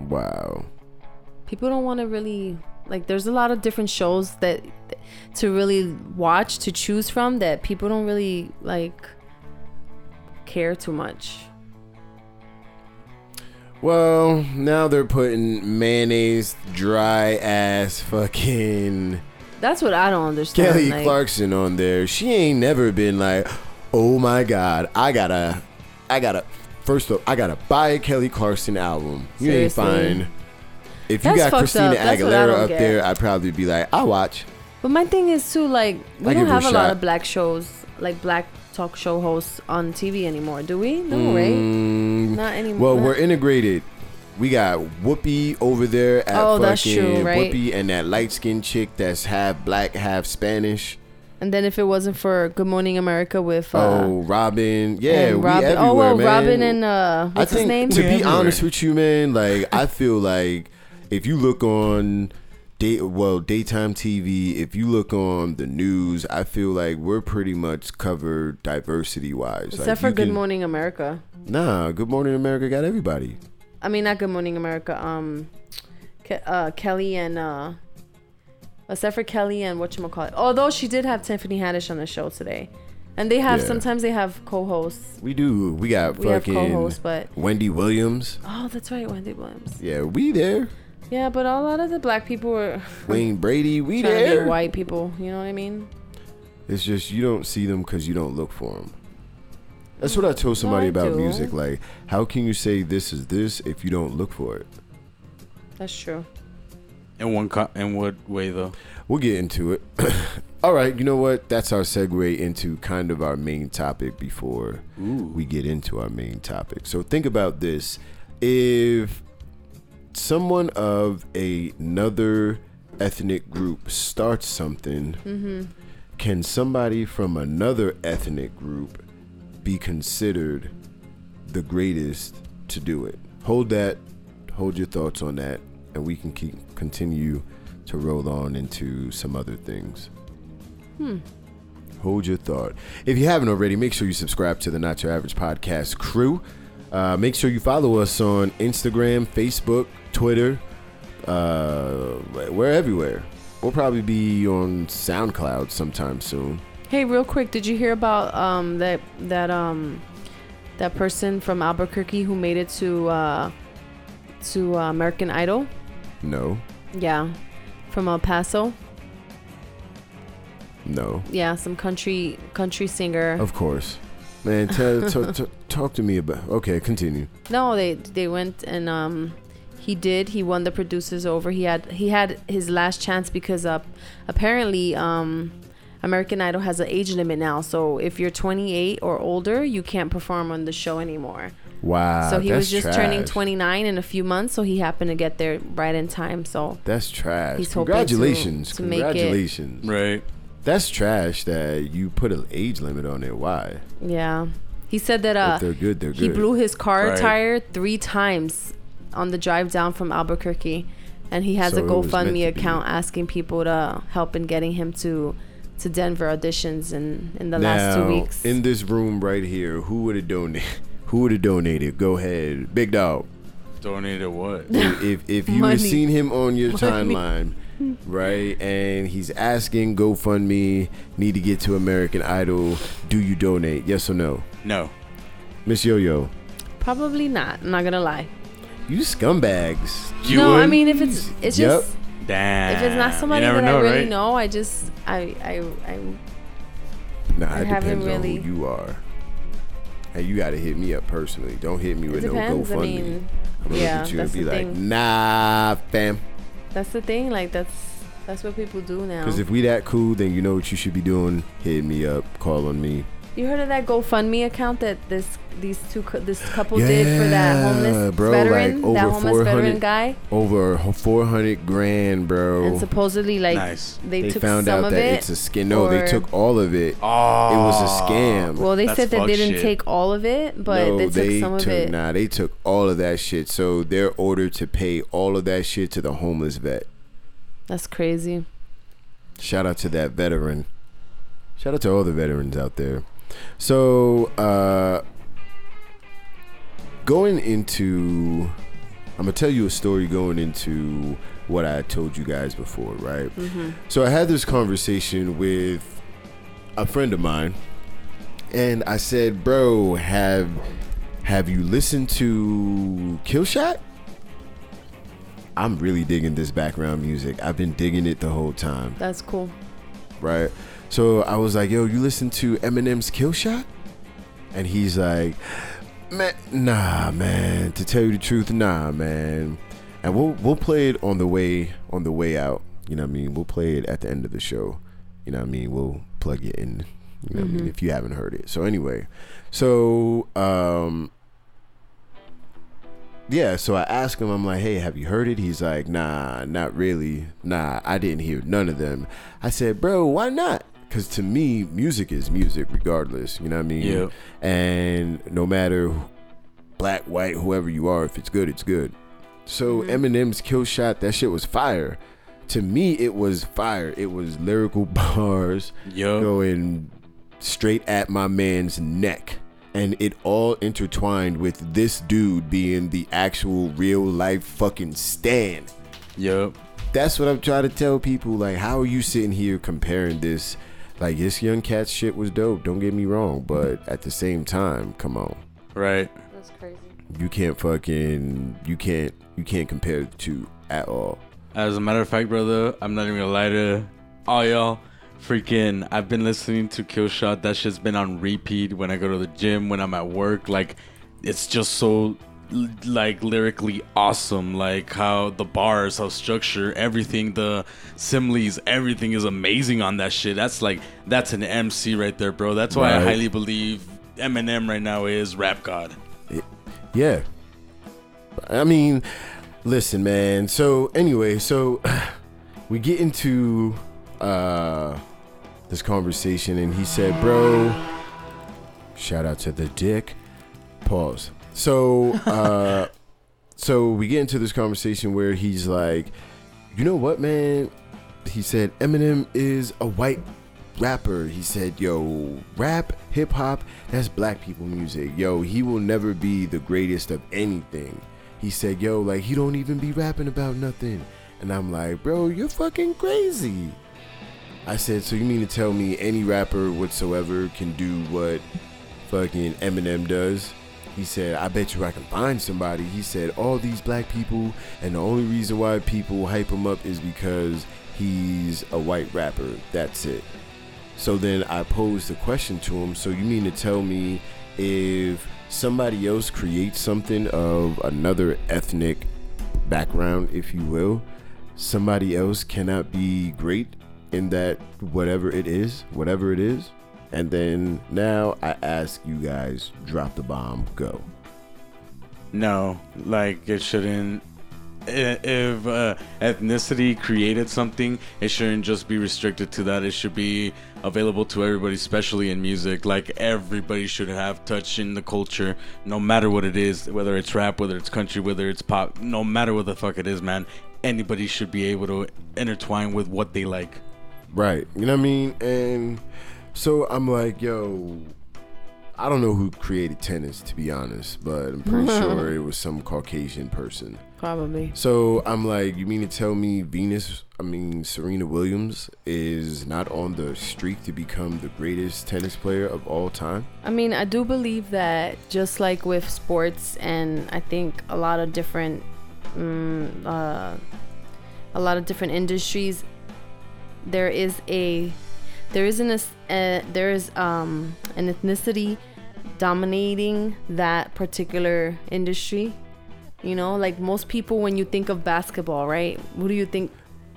Wow. People don't want to really like. There's a lot of different shows that to really watch to choose from that people don't really like care too much. Well, now they're putting mayonnaise, dry ass fucking That's what I don't understand. Kelly like, Clarkson on there. She ain't never been like, oh my god, I gotta, I gotta. First up, I gotta buy a Kelly Clarkson album. You ain't fine. If you That's got Christina up. I Aguilera up get. there, I'd probably be like, I'll watch. But my thing is too like we I don't give her a have a lot of black shows like black talk show hosts on TV anymore, do we? No, right? Mm, Not anymore. Well, we're integrated. We got Whoopi over there at Oh, fucking that's true, right? Whoopi and that light skinned chick that's half black, half Spanish. and then if it wasn't for Good Morning America with uh, oh, Robin. Yeah, and we Robin, everywhere, oh well, man. Robin and uh, I what's think his name? to We be everywhere. honest with you, man, like I feel like if you look on day well daytime TV, if you look on the news, I feel like we're pretty much covered diversity wise. Except for Good Morning America. Nah, Good Morning America got everybody. I mean, not Good Morning America. Um, Ke- uh, Kelly and uh, except for Kelly and what you call it. Although she did have Tiffany Haddish on the show today, and they have Yeah. sometimes they have co-hosts. We do. We got We have fucking co-hosts, but Wendy Williams. oh, that's right, Wendy Williams. Yeah, we there. Yeah, but a lot of the black people were Wayne Brady, we trying to there. be white people. You know what I mean? It's just you don't see them because you don't look for them. That's what I told somebody I about do. music. Like, how can you say this is this if you don't look for it? That's true. In one co- in what way though? We'll get into it. All right, you know what? That's our segue into kind of our main topic before we get into our main topic. So think about this. If someone of a- another ethnic group starts something, mm-hmm. can somebody from another ethnic group be considered the greatest to do it? Hold that, hold your thoughts on that, and we can keep continue to roll on into some other things. Hold your thought. If you haven't already, make sure you subscribe to the Not Your Average Podcast crew. Uh, make sure you follow us on Instagram, Facebook, Twitter. Uh, we're everywhere. We'll probably be on SoundCloud sometime soon. Hey, real quick, did you hear about um that that um that person from Albuquerque who made it to uh to uh, American Idol? No, Yeah, from El Paso. no, Yeah, some country country singer. of course. Man, tell, t- t- talk to me about. Okay, continue. No, they they went and um he did. He won the producers over. He had he had his last chance because uh apparently um American Idol has an age limit now. So if you're 28 or older, you can't perform on the show anymore. Wow. so he was that's just turning 29 in a few months, so he happened to get there right in time. So That's trash. He's hoping to- Congratulations. make it- Congratulations. Right. That's trash that you put an age limit on it. Why? Yeah. He said that uh if they're good, they're good. he good. blew his car Right. tire three times on the drive down from Albuquerque, and he has So a it was meant GoFundMe account asking people to help in getting him to to Denver auditions in in the last two Now, weeks. in this room right here, who would have donated? Who would have donated? Go ahead, big dog. Donated what? if if, if you Money. have seen him on your Money. timeline, right, and he's asking GoFundMe, need to get to American Idol, do you donate? Yes or no? No. Miss Yo Yo, Probably not. I'm not gonna lie. you scumbags. You no, I mean if it's it's Yep. just Damn. if it's not somebody that know, I really right? know, I just I I I Nah, I it haven't depends really- on who you are. Hey, you gotta hit me up personally. Don't hit me it with depends. no I GoFundMe. mean, I'm gonna yeah, look at you and that's be the like, thing. nah, fam. that's the thing. Like that's that's what people do now. Because if we that cool, then you know what you should be doing. Hit me up, call on me. You heard of that GoFundMe account that this these two cou- this couple did for that homeless bro, veteran, like that homeless veteran guy, Over 400 grand, bro. and supposedly like nice. they, they took found some out of that it. it's a scam. No, they took all of it. Oh, It was a scam. well, they said that they didn't shit. take all of it, but no, they took they some took of it. nah. They took all of that shit. So they're ordered to pay all of that shit to the homeless vet. That's crazy. Shout out to that veteran. Shout out to all the veterans out there. So, uh, going into, I'm gonna tell you a story going into what I told you guys before, right? hmm So I had this conversation with a friend of mine, and I said, "Bro, have have you listened to Killshot?" I'm really digging this background music. I've been digging it the whole time, That's cool. right? So I was like, "Yo, you listen to Eminem's Killshot?" And he's like, "Man, nah, man. To tell you the truth, nah, man." And we'll we'll play it on the way on the way out. You know what I mean? We'll play it at the end of the show. You know what I mean? We'll plug it in. You know what I mean? Mhm. If you haven't heard it. So anyway, so um yeah, so I asked him, I'm like, hey, have you heard it? He's like, nah, not really. Nah, I didn't hear none of them. I said, bro, why not? Because to me, music is music regardless. You know what I mean? Yeah. And no matter black, white, whoever you are, if it's good, it's good. So Mhm. Eminem's Killshot, that shit was fire. To me, it was fire. It was lyrical bars Yo. going straight at my man's neck. And it all intertwined with this dude being the actual real life fucking Stan. Yo. That's what I'm trying to tell people. Like, how are you sitting here comparing this? Like, this young cat shit was dope. Don't get me wrong. But at the same time, come on. Right. That's crazy. You can't fucking, you can't, you can't compare the two at all. As a matter of fact, brother, I'm not even gonna lie to all y'all. Freaking, I've been listening to Killshot. That shit's been on repeat when I go to the gym, when I'm at work. Like, it's just so, l- like, lyrically awesome. Like, how the bars, how structure, everything, the similes, everything is amazing on that shit. That's like, that's an MC right there, bro. That's why I highly believe Eminem right now is rap god. Yeah. I mean, listen, man. So anyway, so we get into uh this conversation and he said, "Bro, shout out to the dick." Pause. So uh so we get into this conversation where he's like, "You know what, man?" He said Eminem is a white rapper. He said, "Yo, rap, hip hop, that's black people music. Yo, he will never be the greatest of anything." He said, "Yo, like he don't even be rapping about nothing." And I'm like, "Bro, you're fucking crazy." I said, "So you mean to tell me any rapper whatsoever can do what fucking Eminem does?" He said, I bet you I can find somebody. He said, all these black people, and the only reason why people hype him up is because he's a white rapper. That's it. So then I posed the question to him. So you mean to tell me if somebody else creates something of another ethnic background, if you will, somebody else cannot be great in that whatever it is, whatever it is? And then now I ask you guys, drop the bomb, go. No, like it shouldn't. if uh, ethnicity created something, it shouldn't just be restricted to that. It should be available to everybody, especially in music. Like everybody should have touch in the culture, no matter what it is, whether it's rap, whether it's country, whether it's pop, no matter what the fuck it is, man. Anybody should be able to intertwine with what they like. Right. You know what I mean? And so I'm like, yo, I don't know who created tennis, to be honest, but I'm pretty sure it was some Caucasian person. Probably. So I'm like, you mean to tell me Venus, I mean Serena Williams, is not on the streak to become the greatest tennis player of all time? I mean, I do believe that just like with sports, and I think a lot of different, mm, uh, a lot of different industries, there is a, there isn't es- uh, there is um an ethnicity dominating that particular industry. You know, like most people, when you think of basketball, right? What do you think?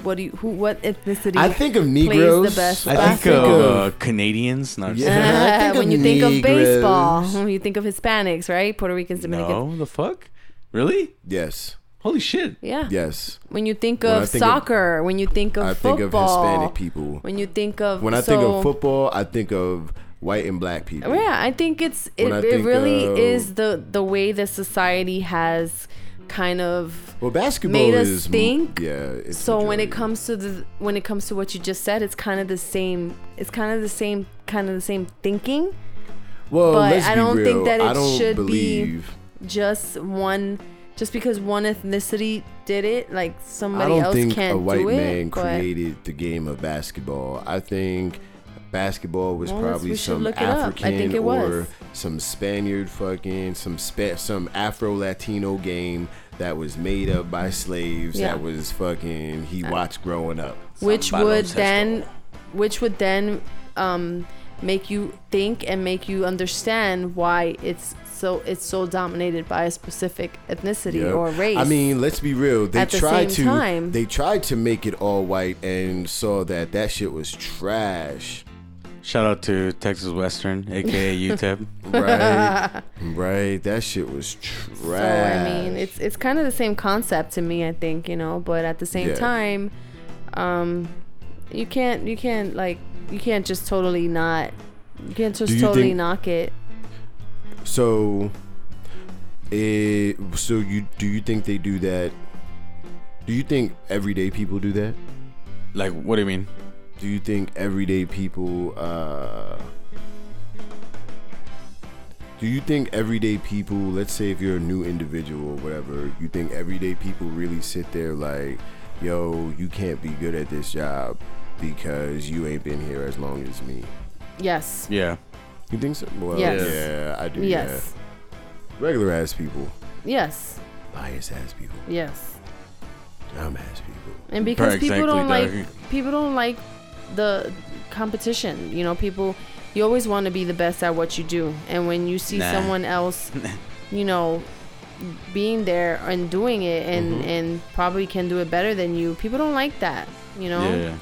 What do you? Who? What ethnicity? I think of plays Negroes. the best I think of uh, Canadians. Not Yeah. I think of when you think of baseball, Negroes. you think of Hispanics, right? Puerto Ricans, Dominicans. no, the fuck, really? Yes. Holy shit! Yeah. Yes. When you think When I of think of- soccer, when you think of I think of football, Hispanic people. when you think of When I so, think of football, I think of white and black people. yeah, I think it's it, When I it really of- is the the way that society has kind of Well, basketball made us is think. Yeah. It's so when it comes to the when it comes to what you just said, it's kind of the same. It's kind of the same kind of the same thinking. well, but let's I be don't think real. that I it don't should be- believe. Just one, just because one ethnicity did it, like I somebody don't else can't think a white do it. man but- created the game of basketball. I think basketball was Well, probably some it. I African it or some Spaniard fucking some spa- some Afro Latino game that was made up by slaves Yeah. Uh, that was fucking he watched growing up. which would then which would then um make you think and make you understand why it's so it's so dominated by a specific ethnicity Yep. or race I mean, let's be real. They At the tried same to time- they tried to make it all white and saw that that shit was trash. Shout out to Texas Western, aka UTEP. Right, right. That shit was trash. so i mean it's it's kind of the same concept to me i think you know but at the same Yeah. time um you can't you can't like you can't just totally not you can't just you totally think- knock it So, it, so you do you think they do that? Do you think everyday people do that? like, what do you mean? Do you think everyday people? uh Do you think everyday people? Let's say if you're a new individual or whatever, you think everyday people really sit there like, "Yo, you can't be good at this job because you ain't been here as long as me." yes Yeah, You think so? Well, Yes. yeah, I do. yes Yeah. Regular ass people, yes Biased ass people, yes dumb ass people. and because people don't like dog. people don't like the competition you know people you always want to be the best at what you do and when you see Nah. someone else you know being there and doing it and Mhm. and probably can do it better than you people don't like that you know yeah.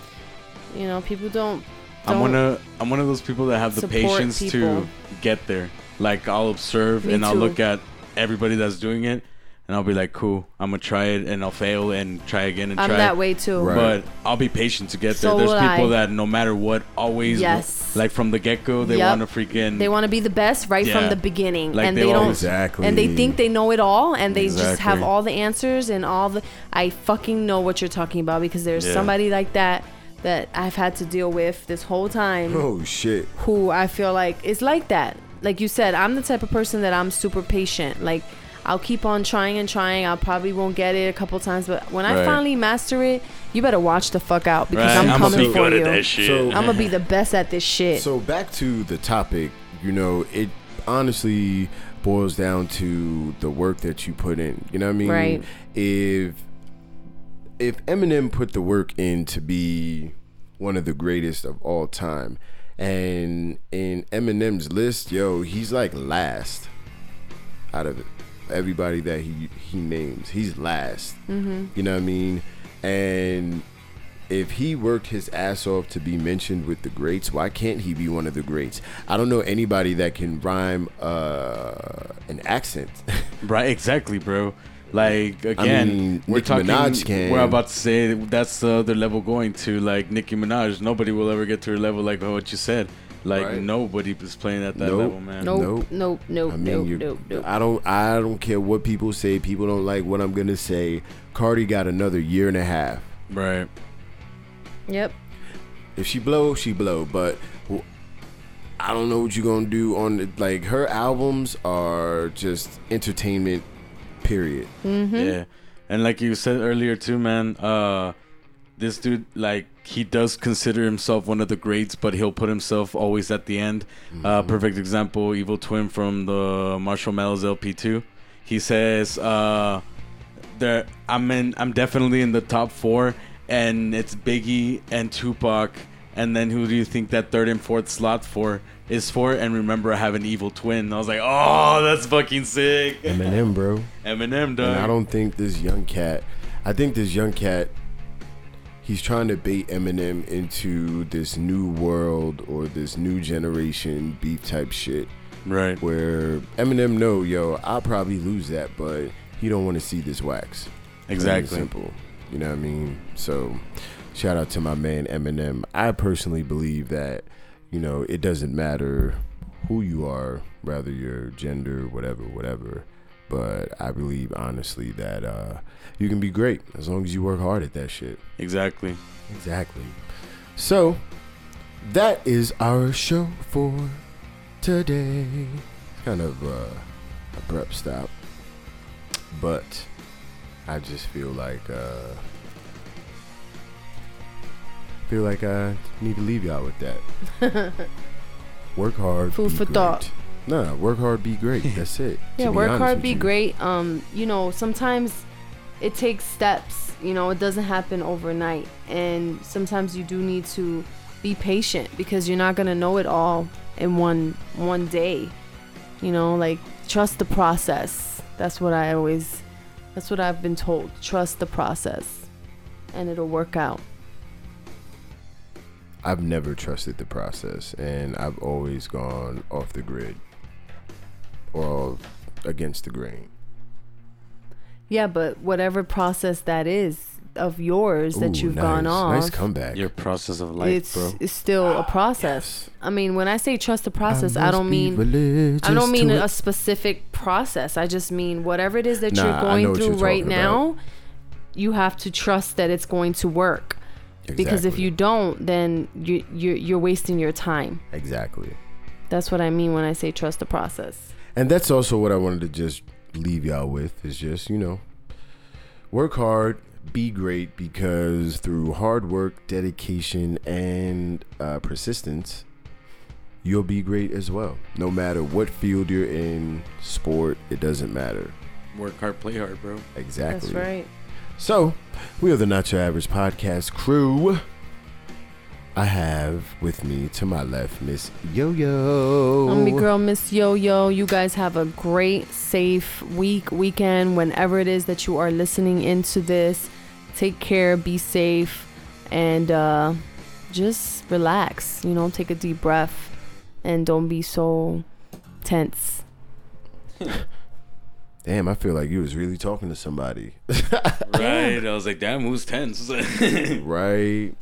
you know people don't, I'm one of I'm one of those people that have the patience people. to get there. Like I'll observe Me and I'll too. look at everybody that's doing it, and I'll be like, cool, I'm gonna try it, and I'll fail and try again and i'm try. that way too Right. But I'll be patient to get So there. There's will people I. that no matter what, always Yes. like from the get go, they Yep. want to freaking. they want to be the best right from the beginning Like and they they, don't always- Exactly. and they think they know it all and they just have Exactly. all the answers and all the i fucking know what you're talking about because there's Yeah. somebody like that that i've had to deal with this whole time Oh shit. who i feel like is like that like you said i'm the type of person that i'm super patient like i'll keep on trying and trying i probably won't get it a couple times but when i finally master it you better watch the fuck out because Right, i'm I'ma coming be for you that shit. So- i'm gonna be the best at this shit So back to the topic, you know, it honestly boils down to the work that you put in. You know what I mean? Right. If if Eminem put the work in to be one of the greatest of all time, and in Eminem's list, yo, he's like last out of everybody that he he names. He's last. mm-hmm. You know what I mean? And if he worked his ass off to be mentioned with the greats, why can't he be one of the greats? I don't know anybody that can rhyme uh, an accent. right, exactly, bro. Like again, mean, we're Nicki talking. Minaj can. We're about to say that's the other level going to like Nicki Minaj. Nobody will ever get to her level like what you said. Like Right. nobody is playing at that Nope. level, man. Nope, Nope. nope, nope, I mean, nope, you nope, nope. I don't. I don't care what people say. People don't like what I'm gonna say. Cardi got another year and a half. Right. Yep. If she blow, she blow. But w- I don't know what you're gonna do on the, like her albums are just entertainment. Period. Mm-hmm. Yeah. And like you said earlier too, man, uh this dude like he does consider himself one of the greats, but he'll put himself always at the end. Uh perfect example, Evil Twin from the Marshall Mathers LP2. He says uh there I'm in I'm definitely in the top 4 and it's Biggie and Tupac and then who do you think that third and fourth slot for is for? And remember I have an evil twin. I was like, "Oh, that's fucking sick." Eminem, bro. Eminem, dog. And I don't think this young cat. I think this young cat. He's trying to bait Eminem into this new world or this new generation beef type shit. Right. Where Eminem know, yo, I'll probably lose that, but he don't want to see this wax. Exactly. Simple. You know what I mean? So, shout out to my man Eminem. I personally believe that, you know, it doesn't matter who you are, rather your gender, whatever, whatever. But I believe honestly that uh, you can be great as long as you work hard at that shit. Exactly. Exactly. So, that is our show for today. Kind of uh, abrupt stop, but I just feel like uh, feel like I need to leave y'all with that. work hard. Food for great. thought. Nah, work hard, be great. That's it. Yeah, work hard, be you. great. Um, you know, sometimes it takes steps. You know, it doesn't happen overnight, and sometimes you do need to be patient because you're not gonna know it all in one one day. You know, like trust the process. That's what I always. That's what I've been told. Trust the process, and it'll work out. I've never trusted the process, and I've always gone off the grid or against the grain. Yeah, but whatever process that is of yours that you've nice. gone off, Nice comeback. Your process of life, it's bro. it's still a ah, process. Yes. I mean, when I say trust the process, I, must don't mean I don't mean a it. specific process. I just mean whatever it is that Nah, you're going through you're right talking now, you have to trust that it's going to work. Because if you don't, then you you you're wasting your time. exactly, That's what I mean when I say trust the process. and that's also what I wanted to just leave y'all with is just you know, work hard, be great, because through hard work, dedication, and uh, persistence, you'll be great as well. No matter what field you're in, sport, it doesn't matter. Work hard, play hard, bro. Exactly. That's right. So, we are the Not Your Average Podcast crew. I have with me to my left Miss Yo Yo. I'm your girl, Miss Yo Yo. You guys have a great, safe week, weekend, whenever it is that you are listening into this. Take care, be safe, and uh, just relax. You know, take a deep breath and don't be so tense. Damn, I feel like you was really talking to somebody. Right. I was like, damn, who's tense? right?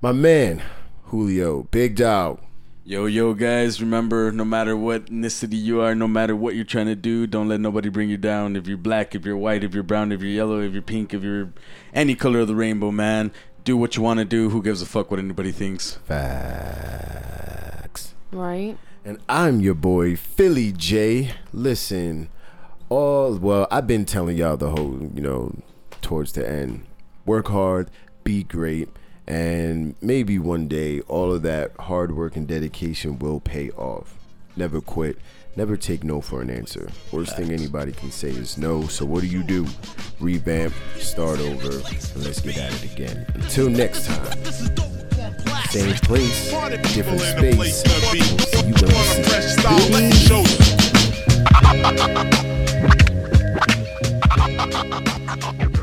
My man, Julio, big dog. yo, yo, guys, remember, no matter what ethnicity you are, no matter what you're trying to do, don't let nobody bring you down. If you're black, if you're white, if you're brown, if you're yellow, if you're pink, if you're any color of the rainbow, man, do what you want to do. Who gives a fuck what anybody thinks? Facts. Right? And I'm your boy, Philly J. Listen, all, well, I've been telling y'all the whole, you know, towards the end. Work hard, be great, and maybe one day all of that hard work and dedication will pay off. Never quit. Never take no for an answer. Worst thing anybody can say is no. So what do you do? Revamp, start over, and let's get at it again. Until next time. Same place, different space. We'll see you when we see Okay.